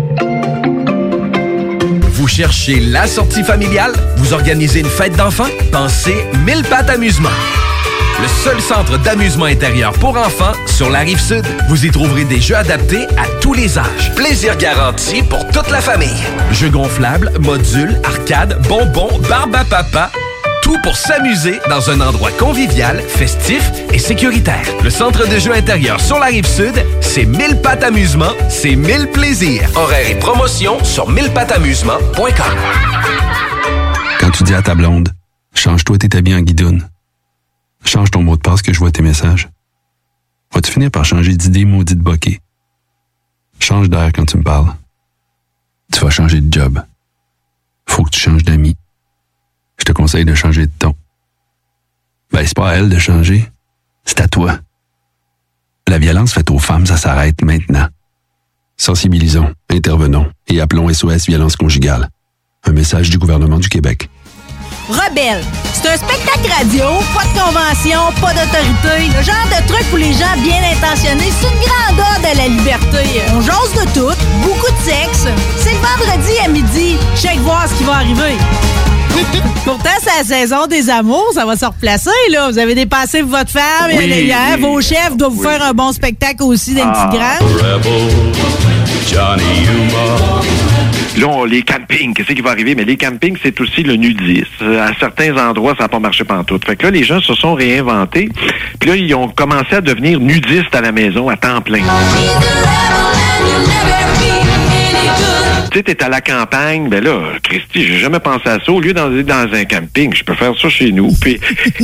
Vous cherchez la sortie familiale? Vous organisez une fête d'enfants? Pensez Mille Pattes Amusement. Le seul centre d'amusement intérieur pour enfants sur la rive sud. Vous y trouverez des jeux adaptés à tous les âges. Plaisir garanti pour toute la famille. Jeux gonflables, modules, arcades, bonbons, barbe à papa. Tout pour s'amuser dans un endroit convivial, festif et sécuritaire. Le centre de jeux intérieur sur la rive sud, c'est 1000 pattes amusement, c'est 1000 plaisirs. Horaires et promotions sur 1000pattamusement.com. Quand tu dis à ta blonde, change-toi tes habits en guidoune. Change ton mot de passe que je vois tes messages. Vas-tu finir par changer d'idée maudite bokeh? Change d'air quand tu me parles. Tu vas changer de job. Faut que tu changes d'amis. Je te conseille de changer de ton. Ben, c'est pas à elle de changer. C'est à toi. La violence faite aux femmes, ça s'arrête maintenant. Sensibilisons, intervenons et appelons SOS Violence Conjugale. Un message du gouvernement du Québec. Rebelle. C'est un spectacle radio, pas de convention, pas d'autorité. Le genre de truc pour les gens bien intentionnés. C'est une grande ode la liberté. On jase de tout, beaucoup de sexe. C'est le vendredi à midi. Check voir ce qui va arriver. Pourtant, c'est la saison des amours, ça va se replacer, là. Vous avez dépassé votre femme Oui, hier. oui, Vos chefs doivent vous faire un bon spectacle aussi dans Ah, une petite grande. Là, on- les campings, qu'est-ce qui va arriver? Mais les campings, c'est aussi le nudisme. À certains endroits, ça n'a pas marché pantoute. Fait que là, les gens se sont réinventés. Puis là, ils ont commencé à devenir nudistes à la maison à temps plein. Tu sais, t'es à la campagne, ben là, Christy, j'ai jamais pensé à ça. Au lieu d'aller dans un camping, je peux faire ça chez nous. Puis,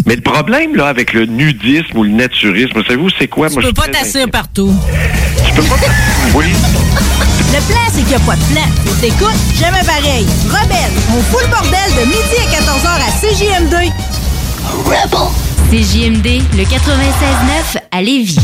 mais le problème, là, avec le nudisme ou le naturisme, savez-vous, c'est quoi? Tu Moi, peux je pas t'asseoir partout. Tu peux pas... Oui. Le plan, c'est qu'il n'y a pas de plan. Et t'écoutes, jamais pareil. Rebelle, on fout le bordel de midi à 14h à CJM2. CJMD, le 96.9 à Lévis.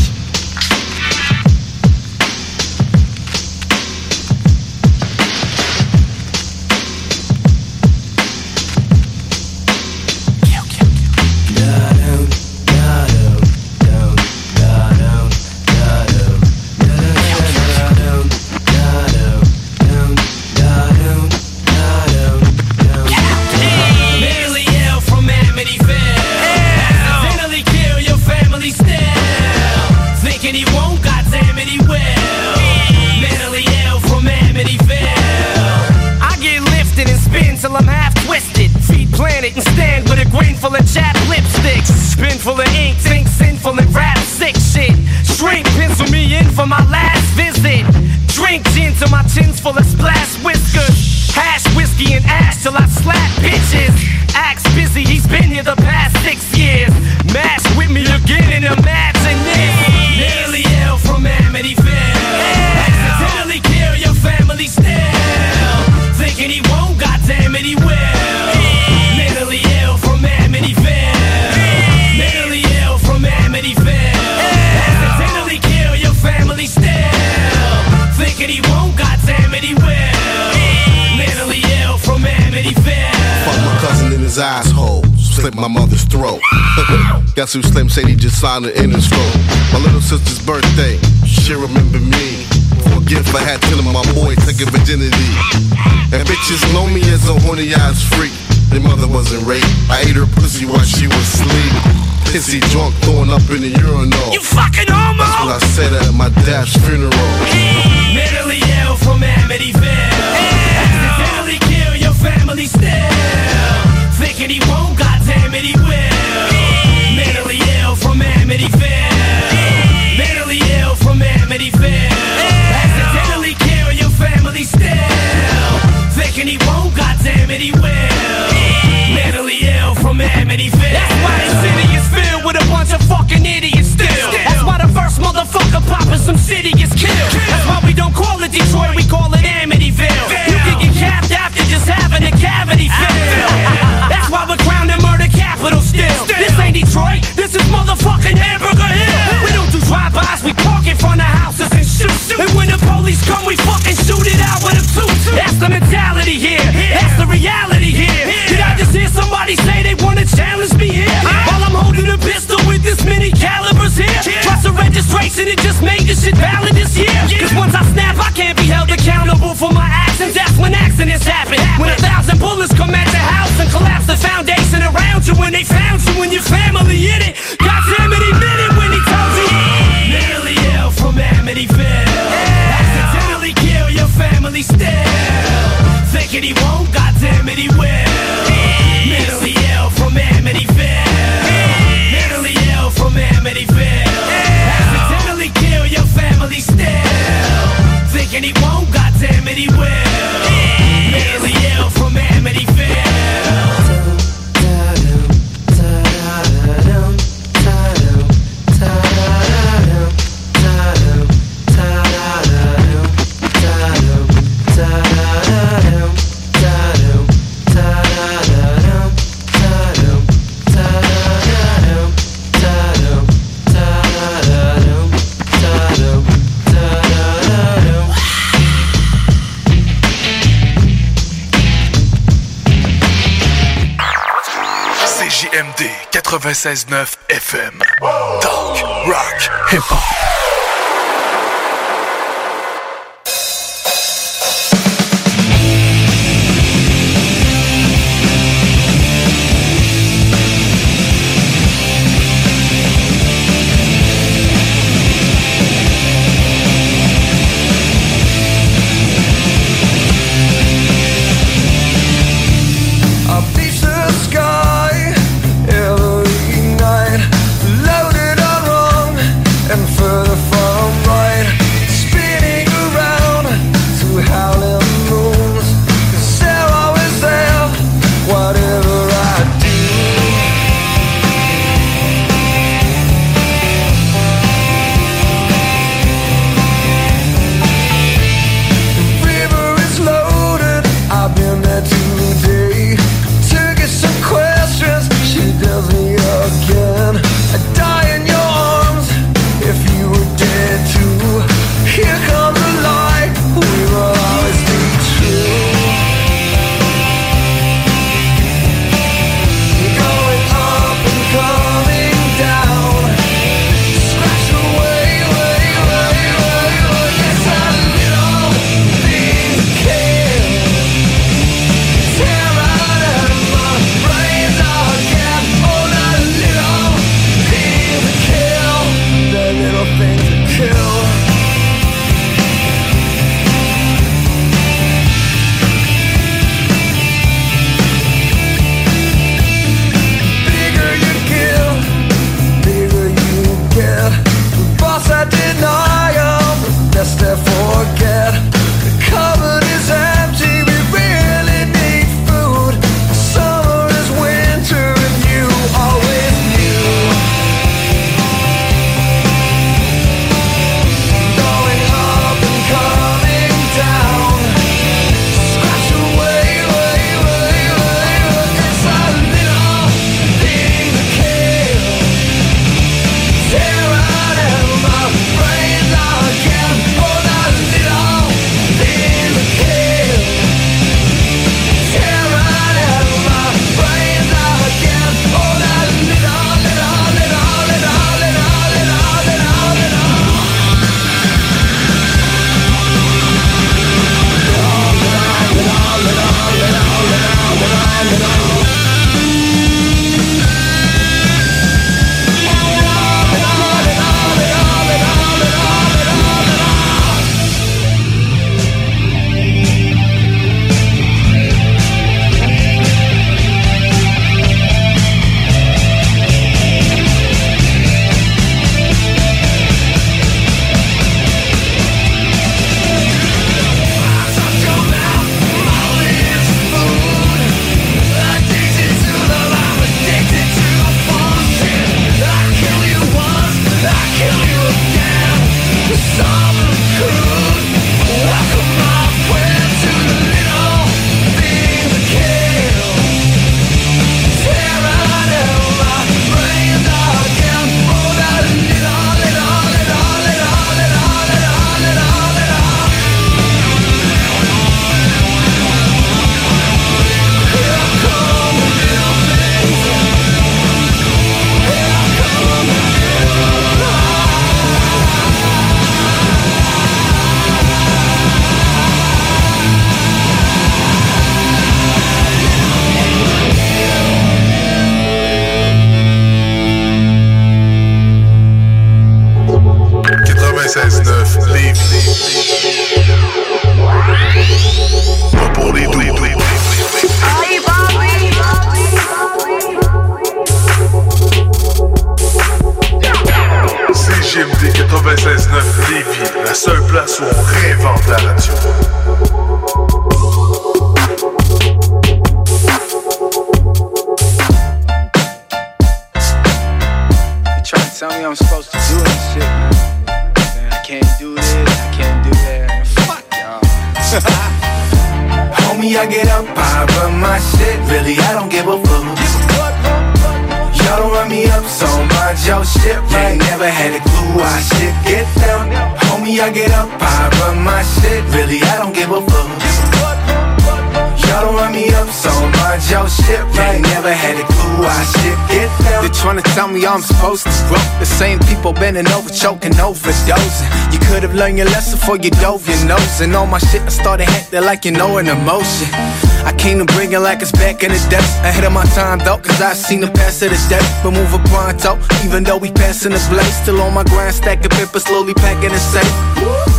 Guess who Slim said he just signed it in his throat. My little sister's birthday. She remember me. For a gift I had telling my boy taking virginity. And bitches know me as a horny ass freak. Their mother wasn't raped. I ate her pussy while she was asleep. Pissy drunk, throwing up in the urinal. You fucking homo! That's what I said at my dad's funeral. Mentally ill from Amityville. Accidentally kill your family still. Thinking he won't, goddamn it, he will. Mentally ill from Amityville. Mentally ill from Amityville. Accidentally kill your family still. Thinking he won't, goddamn it, he will. Mentally ill from Amityville. That's why the city is filled with a bunch of fucking idiots still. That's why the first motherfucker popping some city is killed. That's why we don't call it Detroit, we call it Amityville. You can get capped after just having a cavity filled. That's why we're crowned the murder capital still. This ain't Detroit, this is motherfucking Hamburger Hill. We don't do drive-bys, we park in front of houses and shoot. And when the police come, we fucking shoot it out with them too. That's the mentality here. That's the reality here. Did I just hear somebody say they wanna challenge me here? While I'm holding a pistol with this many calibers here. Trust the registration, it just made this shit valid this year. Cause once I snap, I can't be held accountable for my actions. That's when accidents happen. When a thousand bullets come at you. When they found you and your family in it. 96.9 FM. Talk, rock, hip-hop. Choking, overdosing. You could have learned your lesson before you dove your nose. And all my shit, I started acting like you know an emotion. I came to bring it like it's back in the days. Ahead of my time though, cause I seen the past of the day. But move a pronto, even though we passing the blaze. Still on my grind, stacking paper, slowly packing the safe.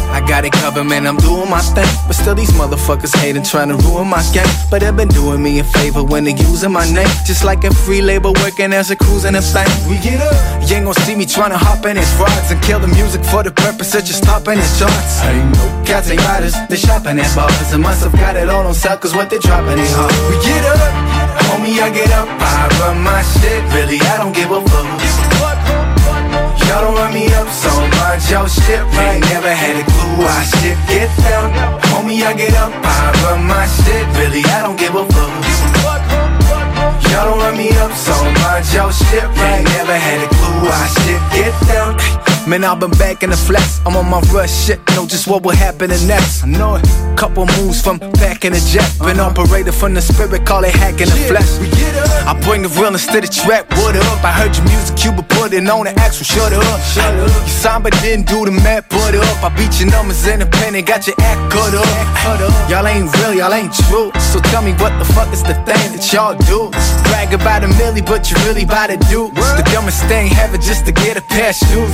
I got it covered, man, I'm doing my thing. But still, these motherfuckers hating, trying to ruin my game. But they've been doing me a favor when they using my name. Just like a free labor working as a cruising a thing. We get up. You ain't gonna see me trying to hop in his rods and kill the music for the purpose of just topping the charts. I ain't no cats ain't riders, they shopping at bars. And must have got it all on sale, cause what they dropping ain't hard. We get up. Homie, I get up, I run my shit. Really, I don't give a fuck. Y'all don't run me up, so mind your shit. Right? Never had a clue I shit get down. Homie, I get up, I run my shit. Really, I don't give a fuck. Y'all don't run me up, so mind your shit. Right? Never had a clue I shit get down. Man, I've been back in the flex. I'm on my rush shit. Know just what will happen next. I know it. Couple moves from back in the jet. Been uh-huh. operated from the spirit, call it hacking the flesh. I bring the realness to the trap. What up? I heard your music, Cuba put it on the actual. Shut up. Shut up. You signed but didn't do the math. Put up. I beat your numbers in the pen and got your act cut up. Y'all ain't real, y'all ain't true. So tell me what the fuck is the thing that y'all do? Brag about a milli, but you really about to do the dumbest thing ever just to get a pair of shoes.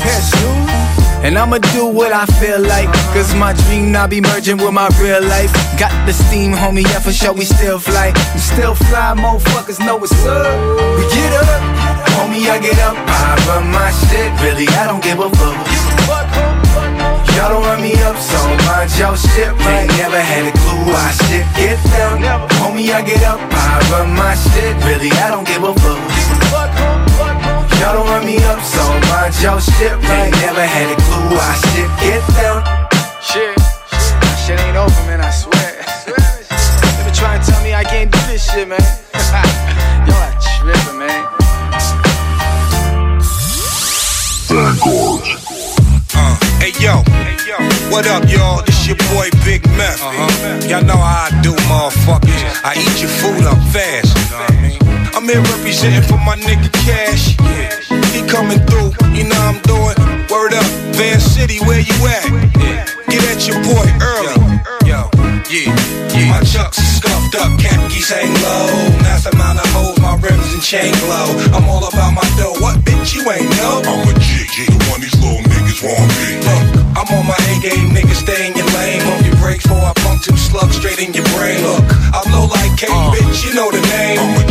And I'ma do what I feel like. Cause my dream now be merging with my real life. Got the steam, homie, yeah, for sure we still fly. We still fly, motherfuckers know what's up. We get up, homie, I get up. I run my shit, really, I don't give a fuck. Y'all don't run me up, so mind your shit. Right? Never had a clue I shit get down. Homie, I get up, I run my shit, really, I don't give a fuck. Y'all don't run me up, so mind your shit. Right? Never had a clue I shit get down. Shit, shit ain't over, man, I swear. They been trying to tell me I can't do this shit, man. Y'all are tripping, man. Uh, hey yo, what up, y'all? This your boy Big Meth. Y'all know how I do, motherfuckers. I eat your food up fast. You know what I mean? I'm here representing for my nigga Cash. He coming through, you know I'm doing. Word up, Van City, where you at? Get at your boy early. Yo, yeah, yeah. My chucks are scuffed up, khakis hang low. Massive amount of hoes, my rims and chain glow. I'm all about my dough. What bitch you ain't know? I'm a G, G, the one these little niggas want me. Look, I'm on my A game, nigga, stay in your lane. Pump your brakes before I pump two slugs straight in your brain. Look, I blow like K, uh. bitch, you know the name.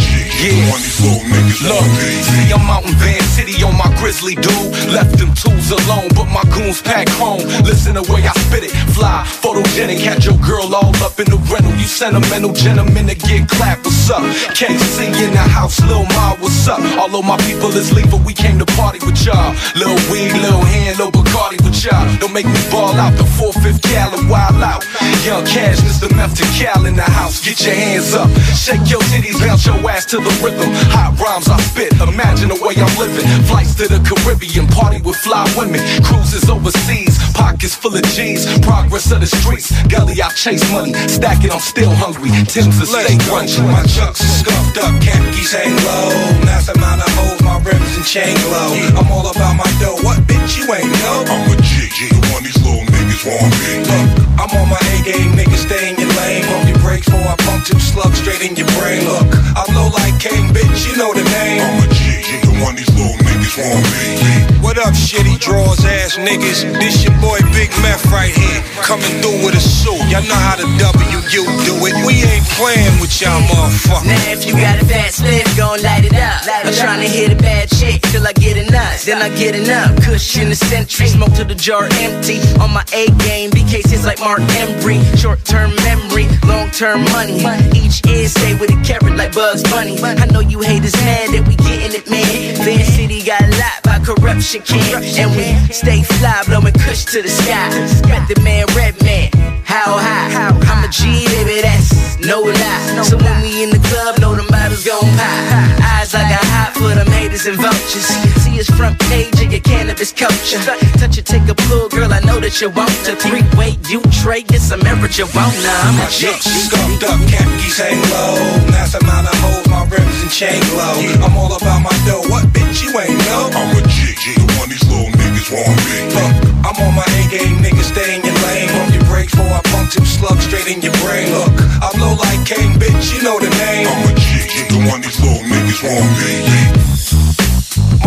Yeah. these little niggas Look, see, I'm out in Van City on my grizzly dude. Left them tools alone, but my goons pack home. Listen to the way I spit it, fly, photogenic. Had your girl all up in the rental. You sentimental gentlemen to get clapped. What's up? KC in the house, Lil Ma, what's up? All of my people is leaving, we came to party with y'all. Lil weed, Lil hand, Lil Bacardi with y'all. Don't make me ball out the 4-5th gal and wild out. Young Cash, Mr. Meth to Cal in the house. Get your hands up, shake your titties, bounce your ass to the rhythm. Hot rhymes I spit, imagine the way I'm living. Flights to the Caribbean, party with fly women. Cruises overseas, pockets full of G's. Progress of the streets, gully I chase money. Stack it, I'm still hungry. Tim's a stay grungy. My chucks are scuffed up, khakis hang low. Nice amount of hoes, my rims and chain glow. I'm all about my dough. What bitch you ain't know? I'm a G, G, the one these little niggas want me. Look, I'm on my A game, nigga, stay in your lane. Brakes before I pump two slugs straight in your brain. Look, I blow like Kane, bitch, you know the name. I'm a G, the one these little niggas want me. What up, up shitty draws ass niggas? This your boy Big Meth right here, coming through with a suit. Y'all know how the WU do it. We ain't playing with y'all motherfuckers. Now if you got a fat split, gon' light it up. I'm tryna hit a bad chick till I get enough. Then I get enough. Cushion the century, smoke to the jar empty. On my A game, BK hits like Mark Embry. Short term memory, long term money. Each ear stay with a carrot like Bugs Bunny. I know you haters mad that we getting it, man. Van City got a lot by corruption can. And we stay fly, blowing kush to the sky. Met the man, Red Man. How high? I'm a G, baby, that's no lie. So when we in the club, know them bottles gon' pop. Eyes like a hot for them haters and vultures. See his front page of your cannabis culture. Touch it, take a pull, girl, I know that you want to. Three way, you trade, get some marijuana. I'm a shit scuffed up, khakis hang low. Mass amount of hoes, my rims and chain glow. I'm all about my dough. What bitch you ain't know? I'm a G, one these little niggas want me. Look, I'm on my A game, niggas stay in your lane. Pump your brakes before I pump two slugs straight in your brain. Look, I blow like Kane, bitch, you know the name. I'm a G, the one these little niggas want me.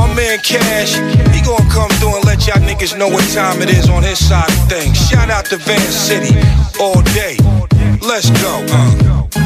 My man Cash, he gonna come through and let y'all niggas know what time it is on his side of things. Shout out to Van City all day. Let's go. Uh.